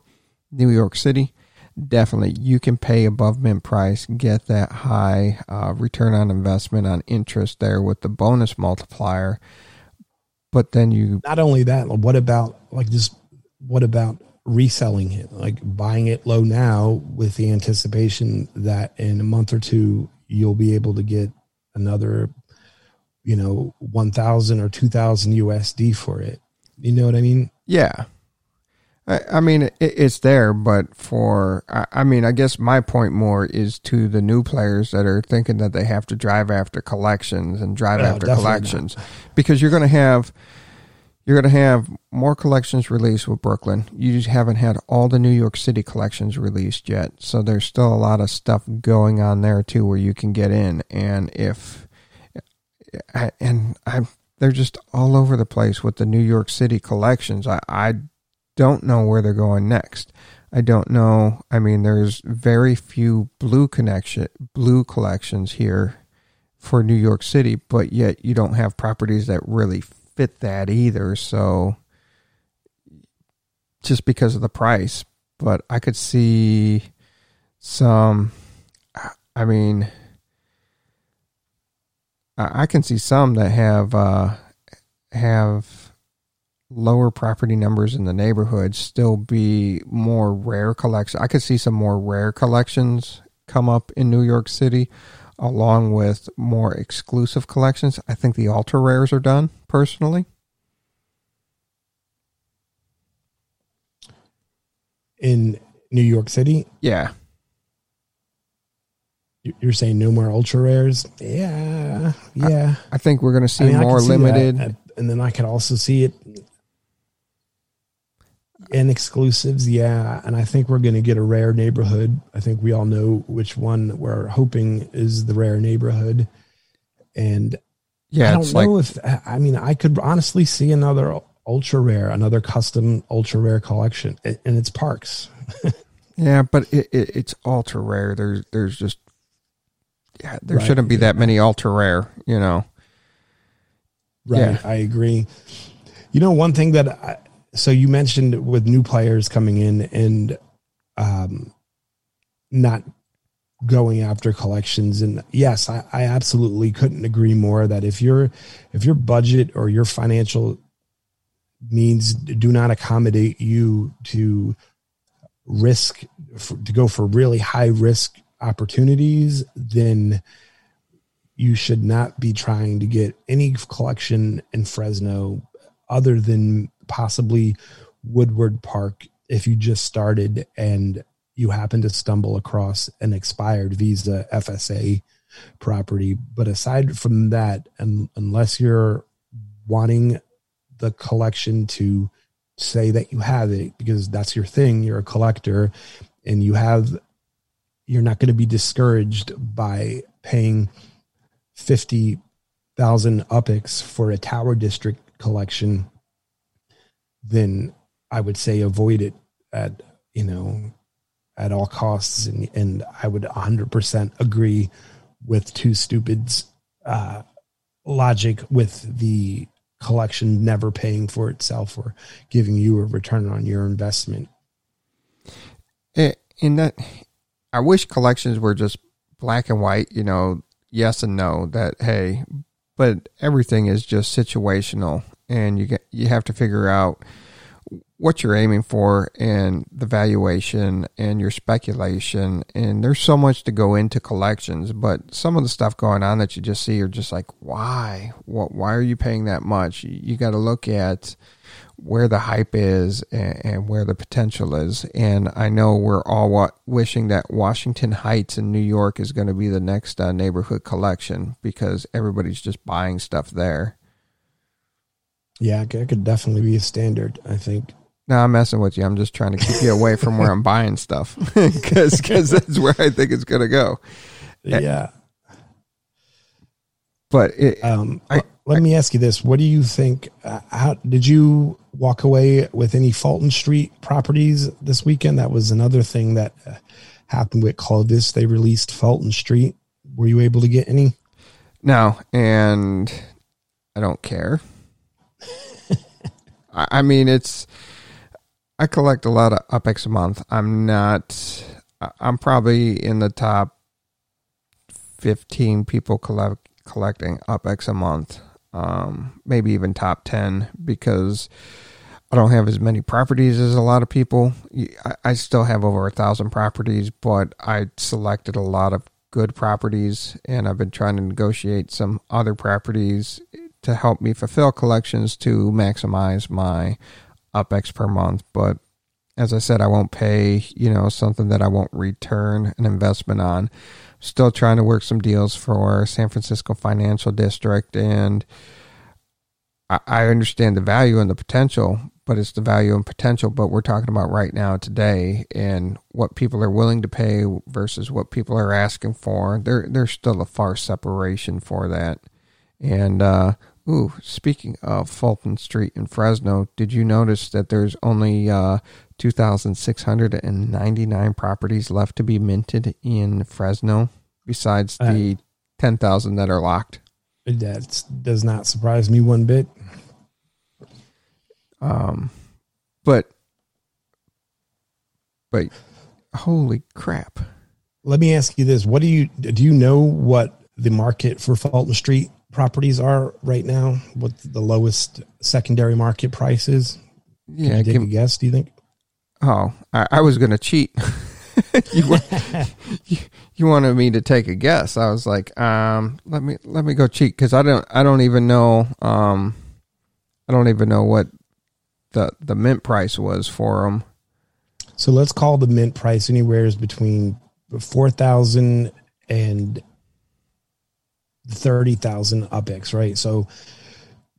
New York City, definitely you can pay above mint price, get that high uh, return on investment on interest there with the bonus multiplier. But then you not only that, what about like just what about reselling it, like buying it low now with the anticipation that in a month or two you'll be able to get another you know, 1000 or 2000 USD for it. You know what I mean? Yeah. I, I mean, it, it's there, but for, I, I mean, I guess my point more is to the new players that are thinking that they have to drive after collections and drive No, after definitely collections because you're going to have, you're going to have more collections released with Brooklyn. You just haven't had all the New York City collections released yet. So there's still a lot of stuff going on there too where you can get in. And if, And I'm, they're just all over the place with the New York City collections. I, I don't know where they're going next. I don't know. I mean, there's very few blue connection, blue collections here for New York City, but yet you don't have properties that really fit that either. So just because of the price, but I could see some, I mean, I can see some that have, uh, have lower property numbers in the neighborhood still be more rare collections. I could see some more rare collections come up in New York City along with more exclusive collections. I think the ultra rares are done personally. In New York City, Yeah. you're saying no more ultra rares. Yeah, yeah. I think we're going to see I mean, more see limited. Uh, and then I could also see it in exclusives. Yeah, and I think we're going to get a rare neighborhood. I think we all know which one we're hoping is the rare neighborhood, and yeah, I don't like know if I mean I could honestly see another ultra rare, another custom ultra rare collection, and it's parks. Yeah, but it, it it's ultra rare. There's there's just there Right, shouldn't be that many ultra rare, you know. Right. Yeah. I agree. You know, one thing that I, so you mentioned with new players coming in and um, not going after collections and yes I, I absolutely couldn't agree more that if your if your budget or your financial means do not accommodate you to risk to go for really high risk opportunities then you should not be trying to get any collection in Fresno other than possibly Woodward Park if you just started and you happen to stumble across an expired Visa FSA property. But aside from that, and unless you're wanting the collection to say that you have it because that's your thing, you're a collector and you have, you're not going to be discouraged by paying 50,000 UPIX for a Tower District collection, then I would say avoid it at, you know, at all costs. And, and I would 100% agree with Two Stupid's uh, logic with the collection never paying for itself or giving you a return on your investment. Eh, in that I wish collections were just black and white, you know, yes and no that hey, but everything is just situational and you get you have to figure out what you're aiming for and the valuation and your speculation. And there's so much to go into collections but some of the stuff going on that you just see are just like why? What why are you paying that much? You, you got to look at where the hype is and, and where the potential is. And i know we're all wa- wishing that washington heights in new york is going to be the next uh, neighborhood collection because everybody's just buying stuff there. Yeah, it could definitely be a standard, I think. No, I'm messing with you. I'm just trying to keep you away from where I'm buying stuff because that's where I think it's going to go. Yeah. But it, Um, I- let me ask you this: What do you think? Uh, how did you walk away with any Fulton Street properties this weekend? That was another thing that uh, happened with Clovis. They released Fulton Street. Were you able to get any? no, and I don't care. I, I mean, it's. I collect a lot of UPEX a month. I'm not. I'm probably in the top fifteen people collect collecting UPEX a month. Um, maybe even top ten because I don't have as many properties as a lot of people. I, I still have over a thousand properties, but I selected a lot of good properties, and I've been trying to negotiate some other properties to help me fulfill collections to maximize my UPX per month. But as I said, I won't pay, you know, something that I won't return an investment on. Still trying to work some deals for San Francisco Financial District, and I, I understand the value and the potential, but it's the value and potential. But we're talking about right now, today, and what people are willing to pay versus what people are asking for. There, there's still a far separation for that. And uh, ooh, speaking of Fulton Street in Fresno, did you notice that there's only uh, 2,699 properties left to be minted in Fresno, besides the uh, 10,000 that are locked. That does not surprise me one bit. Um, but, but, holy crap! Let me ask you this: What do you do? You know what the market for Fulton Street properties are right now? What the lowest secondary market prices? Yeah, Can you take a guess? Do you think? Oh, I, I was going to cheat. you, you, you, wanted me to take a guess. I was like, um, let me let me go cheat because I don't I don't even know um, I don't even know what the the mint price was for them. So let's call the mint price anywhere is between four thousand and thirty thousand UPX, right? So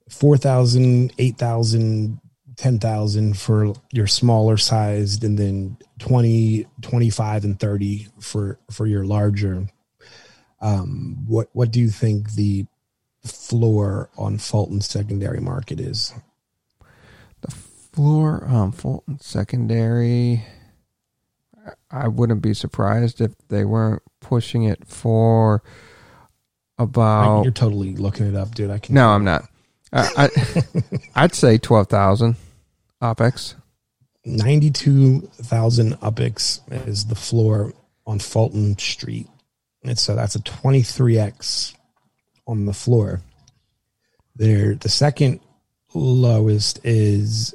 four thousand, eight thousand 10,000 for your smaller sized and then 20, 25 and 30 for, for your larger. Um, what, what do you think the floor on Fulton secondary market is? The floor on Fulton secondary, I wouldn't be surprised if they weren't pushing it for about. You're totally looking it up, dude. I can. No, I'm not. I, I would say twelve thousand. UPX? 92,000 UPX is the floor on Fulton Street. And so uh, that's a 23X on the floor. There, the second lowest is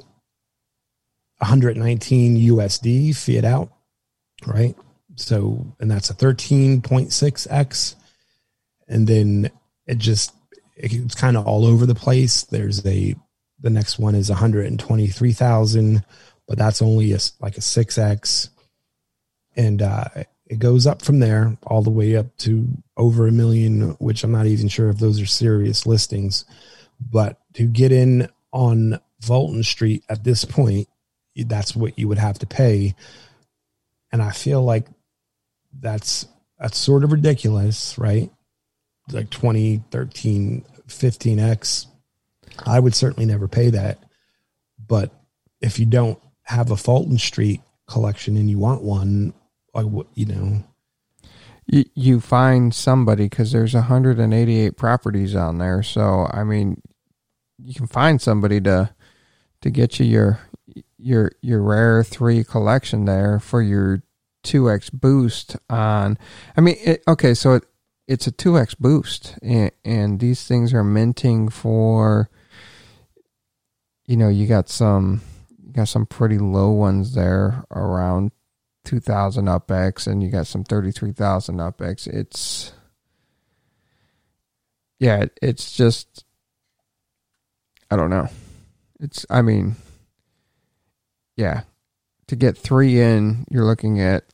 119 USD fiat out, right? So, and that's a 13.6X. And then it just, it's kind of all over the place. There's a the next one is 123,000, but that's only a, like a 6X. And uh, it goes up from there all the way up to over a million, which I'm not even sure if those are serious listings. But to get in on Fulton Street at this point, that's what you would have to pay. And I feel like that's that's sort of ridiculous, right? Like 20, 13, 15x I would certainly never pay that. But if you don't have a Fulton Street collection and you want one, like you know, you, you find somebody because there's 188 properties on there. So I mean, you can find somebody to to get you your your your rare three collection there for your 2x boost on i mean it, okay so it, it's a 2x boost and, and these things are minting for you know, you got some you got some pretty low ones there around 2000 UPX and you got some 33,000 UPX. It's yeah, it's just I don't know. It's I mean yeah, to get 3 in, you're looking at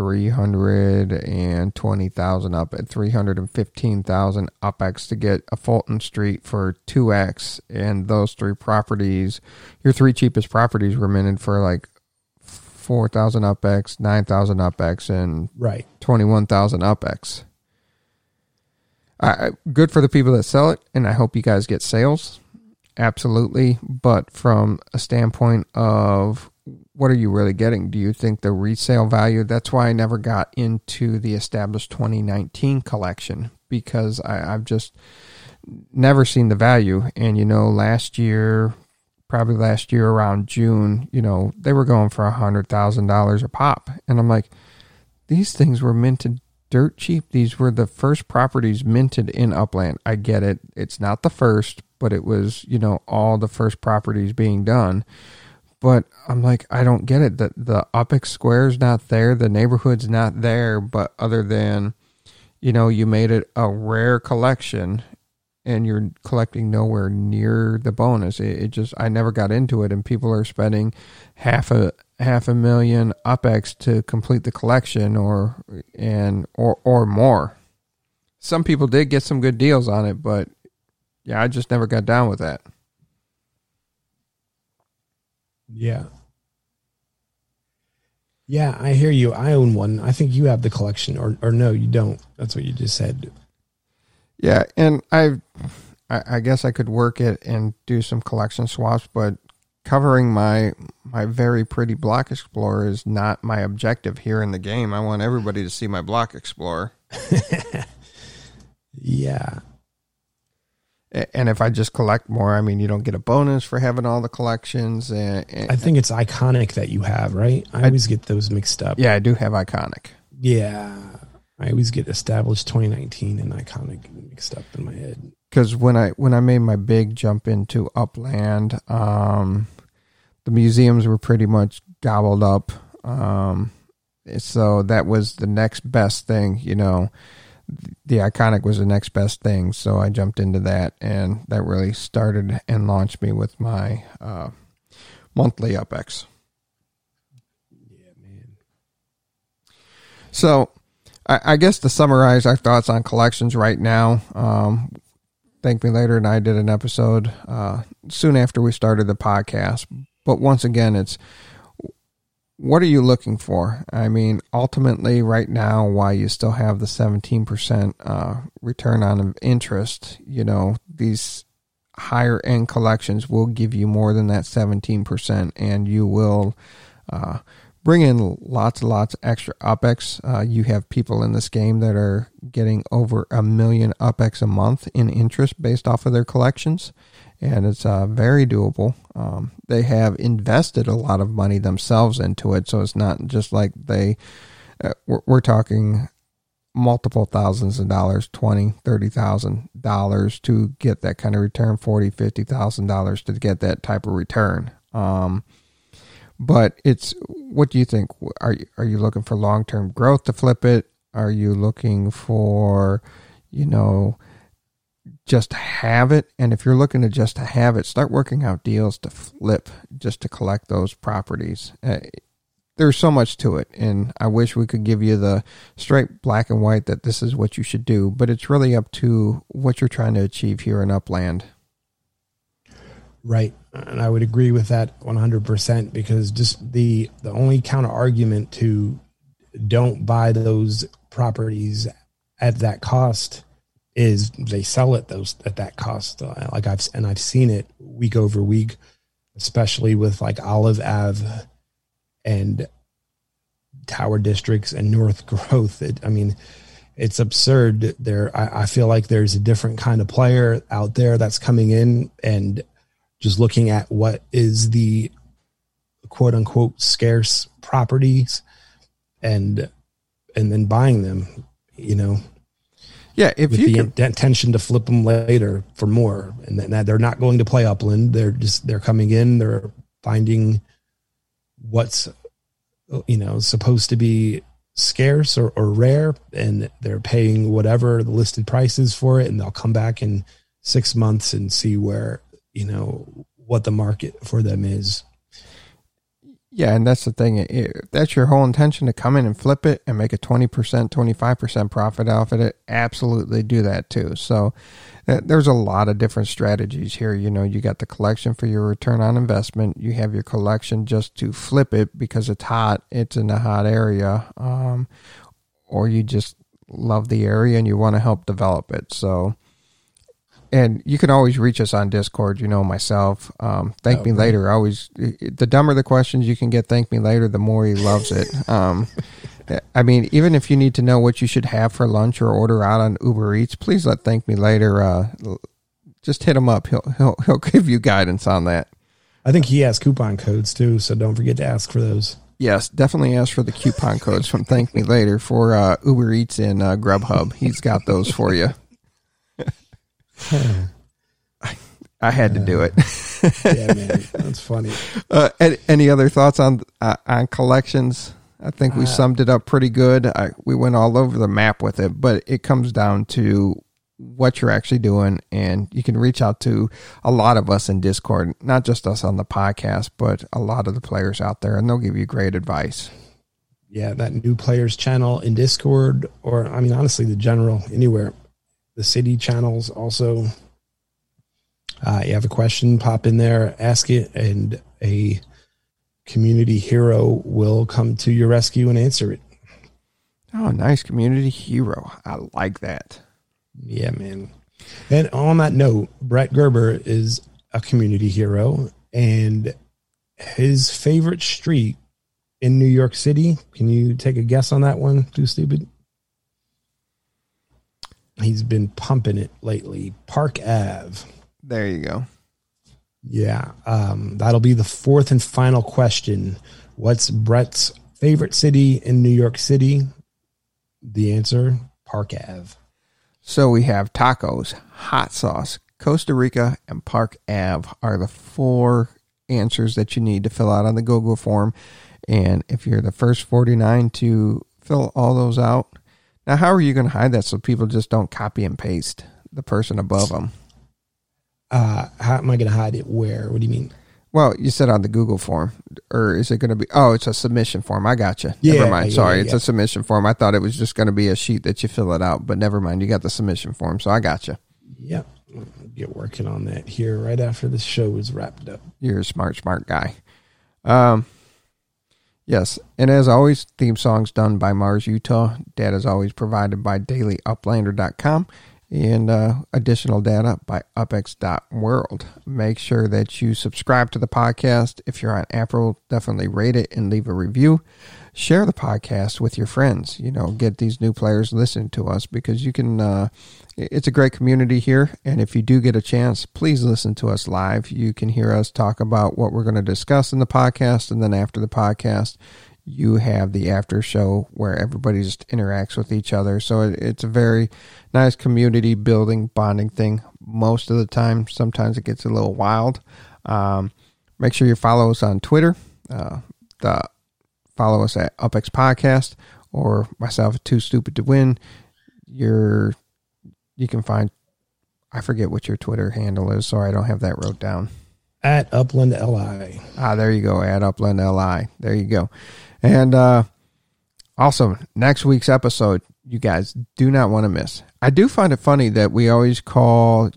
320,000 up at 315,000 UPX to get a Fulton Street for 2X. And those three properties, your three cheapest properties were minted for like 4,000 UPX, 9,000 UPX, and right 21,000 UPX. Uh, good for the people that sell it, and I hope you guys get sales. Absolutely. But from a standpoint of what are you really getting? Do you think the resale value? That's why I never got into the established 2019 collection because I, have just never seen the value. And you know, last year, probably last year around June, you know, they were going for a hundred thousand dollars a pop, and I'm like, these things were minted dirt cheap. These were the first properties minted in Upland. I get it; it's not the first, but it was you know all the first properties being done but I'm like, I don't get it. That the UPX Square's not there, the neighborhood's not there, but other than, you know, you made it a rare collection and you're collecting nowhere near the bonus. It, it, just I never got into it, and people are spending half a half a million UpX to complete the collection, or and or or more. Some people did get some good deals on it, but yeah, I just never got down with that. Yeah. Yeah, I hear you. I own one. I think you have the collection, or or no, you don't. That's what you just said. Yeah, and I, I guess I could work it and do some collection swaps, but covering my my very pretty block explorer is not my objective here in the game. I want everybody to see my block explorer. yeah. And if I just collect more, I mean, you don't get a bonus for having all the collections. And, and I think it's iconic that you have, right? I, I always get those mixed up. Yeah, I do have iconic. Yeah, I always get established 2019 and iconic mixed up in my head. Because when I when I made my big jump into Upland, um, the museums were pretty much gobbled up. Um, so that was the next best thing, you know the iconic was the next best thing, so I jumped into that, and that really started and launched me with my uh, monthly UpX. Yeah, man. So, I, I, guess to summarize our thoughts on collections right now, um, Thank Me Later and I did an episode uh, soon after we started the podcast. But once again, it's what are you looking for? I mean, ultimately, right now, why you still have the 17% uh, return on interest, you know, these higher end collections will give you more than that 17%, and you will uh, bring in lots and lots of extra UPX. Uh, you have people in this game that are getting over a million UPX a month in interest based off of their collections and it's uh, very doable. Um, they have invested a lot of money themselves into it, so it's not just like they. Uh, we're, we're, talking multiple thousands of dollars, twenty, thirty thousand dollars to get that kind of return, forty, fifty thousand dollars to get that type of return. Um, but it's what do you think? Are you, are you looking for long term growth to flip it? Are you looking for, you know? Just have it. And if you're looking to just to have it, start working out deals to flip just to collect those properties. Uh, there's so much to it, and I wish we could give you the straight black and white that this is what you should do, but it's really up to what you're trying to achieve here in Upland. Right, and I would agree with that 100% because just the the only counter argument to don't buy those properties at that cost is they sell it those at that cost. Uh, like I've and I've seen it week over week, especially with like Olive Ave and Tower Districts and North Growth. It, I mean, it's absurd. There, I, I feel like there's a different kind of player out there that's coming in and just looking at what is the quote unquote scarce properties and and then buying them you know yeah, if with you the can, intention to flip them later for more, and then they're not going to play Upland. They're just they're coming in. They're finding what's you know supposed to be scarce or, or rare, and they're paying whatever the listed price is for it, and they'll come back in six months and see where you know what the market for them is. Yeah, and that's the thing. If that's your whole intention to come in and flip it and make a 20%, 25% profit off of it, absolutely do that too. So uh, there's a lot of different strategies here. You know, you got the collection for your return on investment. You have your collection just to flip it because it's hot, it's in a hot area. Um, or you just love the area and you want to help develop it. So and you can always reach us on Discord. You know myself. Um, thank me later. Always the dumber the questions you can get. Thank me later. The more he loves it. Um, I mean, even if you need to know what you should have for lunch or order out on Uber Eats, please let Thank Me Later. Uh, just hit him up. He'll he'll he'll give you guidance on that. I think he has coupon codes too, so don't forget to ask for those. Yes, definitely ask for the coupon codes from Thank Me Later for uh, Uber Eats and uh, Grubhub. He's got those for you. I had to do it. yeah, man, that's funny. Uh, any, any, other thoughts on uh, on collections? I think we uh, summed it up pretty good. I, we went all over the map with it, but it comes down to what you're actually doing. And you can reach out to a lot of us in Discord, not just us on the podcast, but a lot of the players out there, and they'll give you great advice. Yeah, that new players channel in Discord, or I mean, honestly, the general anywhere. The city channels also. Uh, you have a question, pop in there, ask it, and a community hero will come to your rescue and answer it. Oh, nice community hero. I like that. Yeah, man. And on that note, Bret Gerber is a community hero, and his favorite street in New York City. Can you take a guess on that one? Too stupid. He's been pumping it lately. Park Ave. There you go. Yeah, um, that'll be the fourth and final question. What's Bret's favorite city in New York City? The answer: Park Ave. So we have tacos, hot sauce, Costa Rica, and Park Ave are the four answers that you need to fill out on the Google form. And if you're the first 49 to fill all those out, now how are you going to hide that so people just don't copy and paste the person above them? Uh, how am I going to hide it? Where? What do you mean? Well, you said on the Google form, or is it going to be? Oh, it's a submission form. I got you. Yeah, never mind. yeah, Sorry, yeah. it's a submission form. I thought it was just going to be a sheet that you fill it out, but never mind. You got the submission form, so I got you. Yep. Get working on that here right after the show is wrapped up. You're a smart, smart guy. Um, yes, and as always, theme songs done by Mars Utah. Data is always provided by DailyUplander.com and uh, additional data by upx.world. Make sure that you subscribe to the podcast. If you're on Apple, definitely rate it and leave a review. Share the podcast with your friends. You know, get these new players listening to us because you can. Uh, it's a great community here, and if you do get a chance, please listen to us live. You can hear us talk about what we're going to discuss in the podcast, and then after the podcast, you have the after show where everybody just interacts with each other. So it, it's a very nice community building, bonding thing. Most of the time, sometimes it gets a little wild. Um, make sure you follow us on Twitter. Uh, the follow us at UpX Podcast or myself, Too Stupid to Win. Your you can find. I forget what your Twitter handle is. Sorry, I don't have that wrote down. At Upland LI. Ah, there you go. At Upland LI. There you go. And uh, also, next week's episode, you guys do not want to miss. I do find it funny that we always call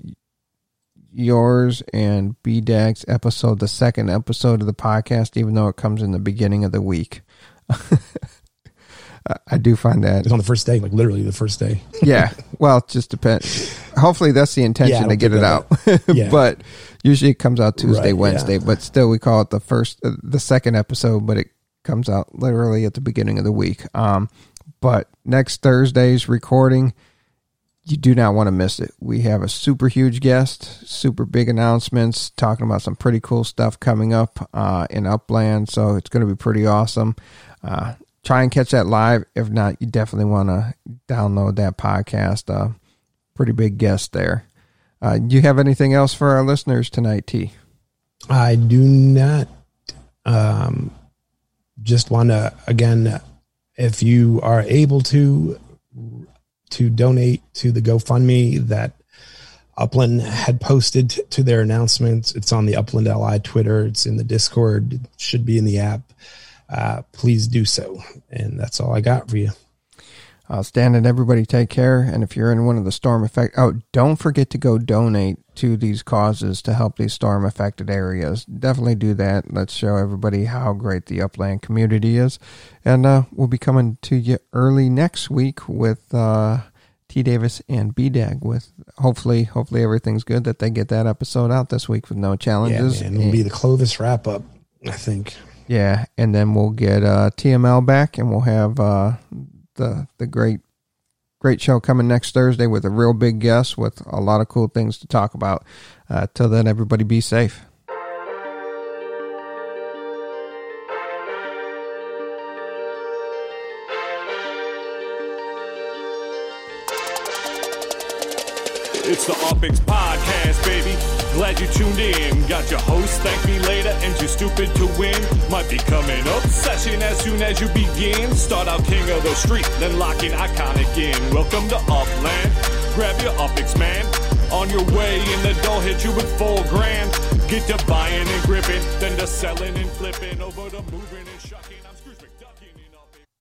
yours and B Dag's episode the second episode of the podcast, even though it comes in the beginning of the week. I do find that It's on the first day, like literally the first day. yeah. Well, it just depends. Hopefully, that's the intention Yeah, to get it out. Yeah. but usually, it comes out Tuesday, Right, yeah. Wednesday. But still, we call it the first, uh, the second episode. But it comes out literally at the beginning of the week. Um, but next Thursday's recording, you do not want to miss it. We have a super huge guest, super big announcements, talking about some pretty cool stuff coming up uh, in Upland. So it's going to be pretty awesome. Uh, try and catch that live. If not, you definitely want to download that podcast. Uh, pretty big guest there. Uh, do you have anything else for our listeners tonight, T? I do not um, just want to again, if you are able to to donate to the GoFundMe that Upland had posted to their announcements. It's on the Upland LI Twitter. It's in the Discord. It should be in the app. Uh, please do so. And that's all I got for you. Outstanding. Everybody take care. And if you're in one of the storm affected, oh, don't forget to go donate to these causes to help these storm affected areas. Definitely do that. Let's show everybody how great the upland community is. And uh, we'll be coming to you early next week with uh, T Davis and B Dag with hopefully, hopefully everything's good that they get that episode out this week with no challenges. Yeah, man. It'll be the Clovis wrap up, I think. Yeah, and then we'll get uh, TML back, and we'll have uh, the the great great show coming next Thursday with a real big guest with a lot of cool things to talk about. Uh, till then, everybody be safe. It's the UpX Podcast, baby. Glad you tuned in. Got your host, thank me later, and you're stupid to win. Might be coming obsession as soon as you begin. Start out king of the street, then lock in iconic in. Welcome to Upland. grab your UPX, man. On your way, and the doll hit you with four grand. Get to buying and gripping, then to selling and flipping, over to moving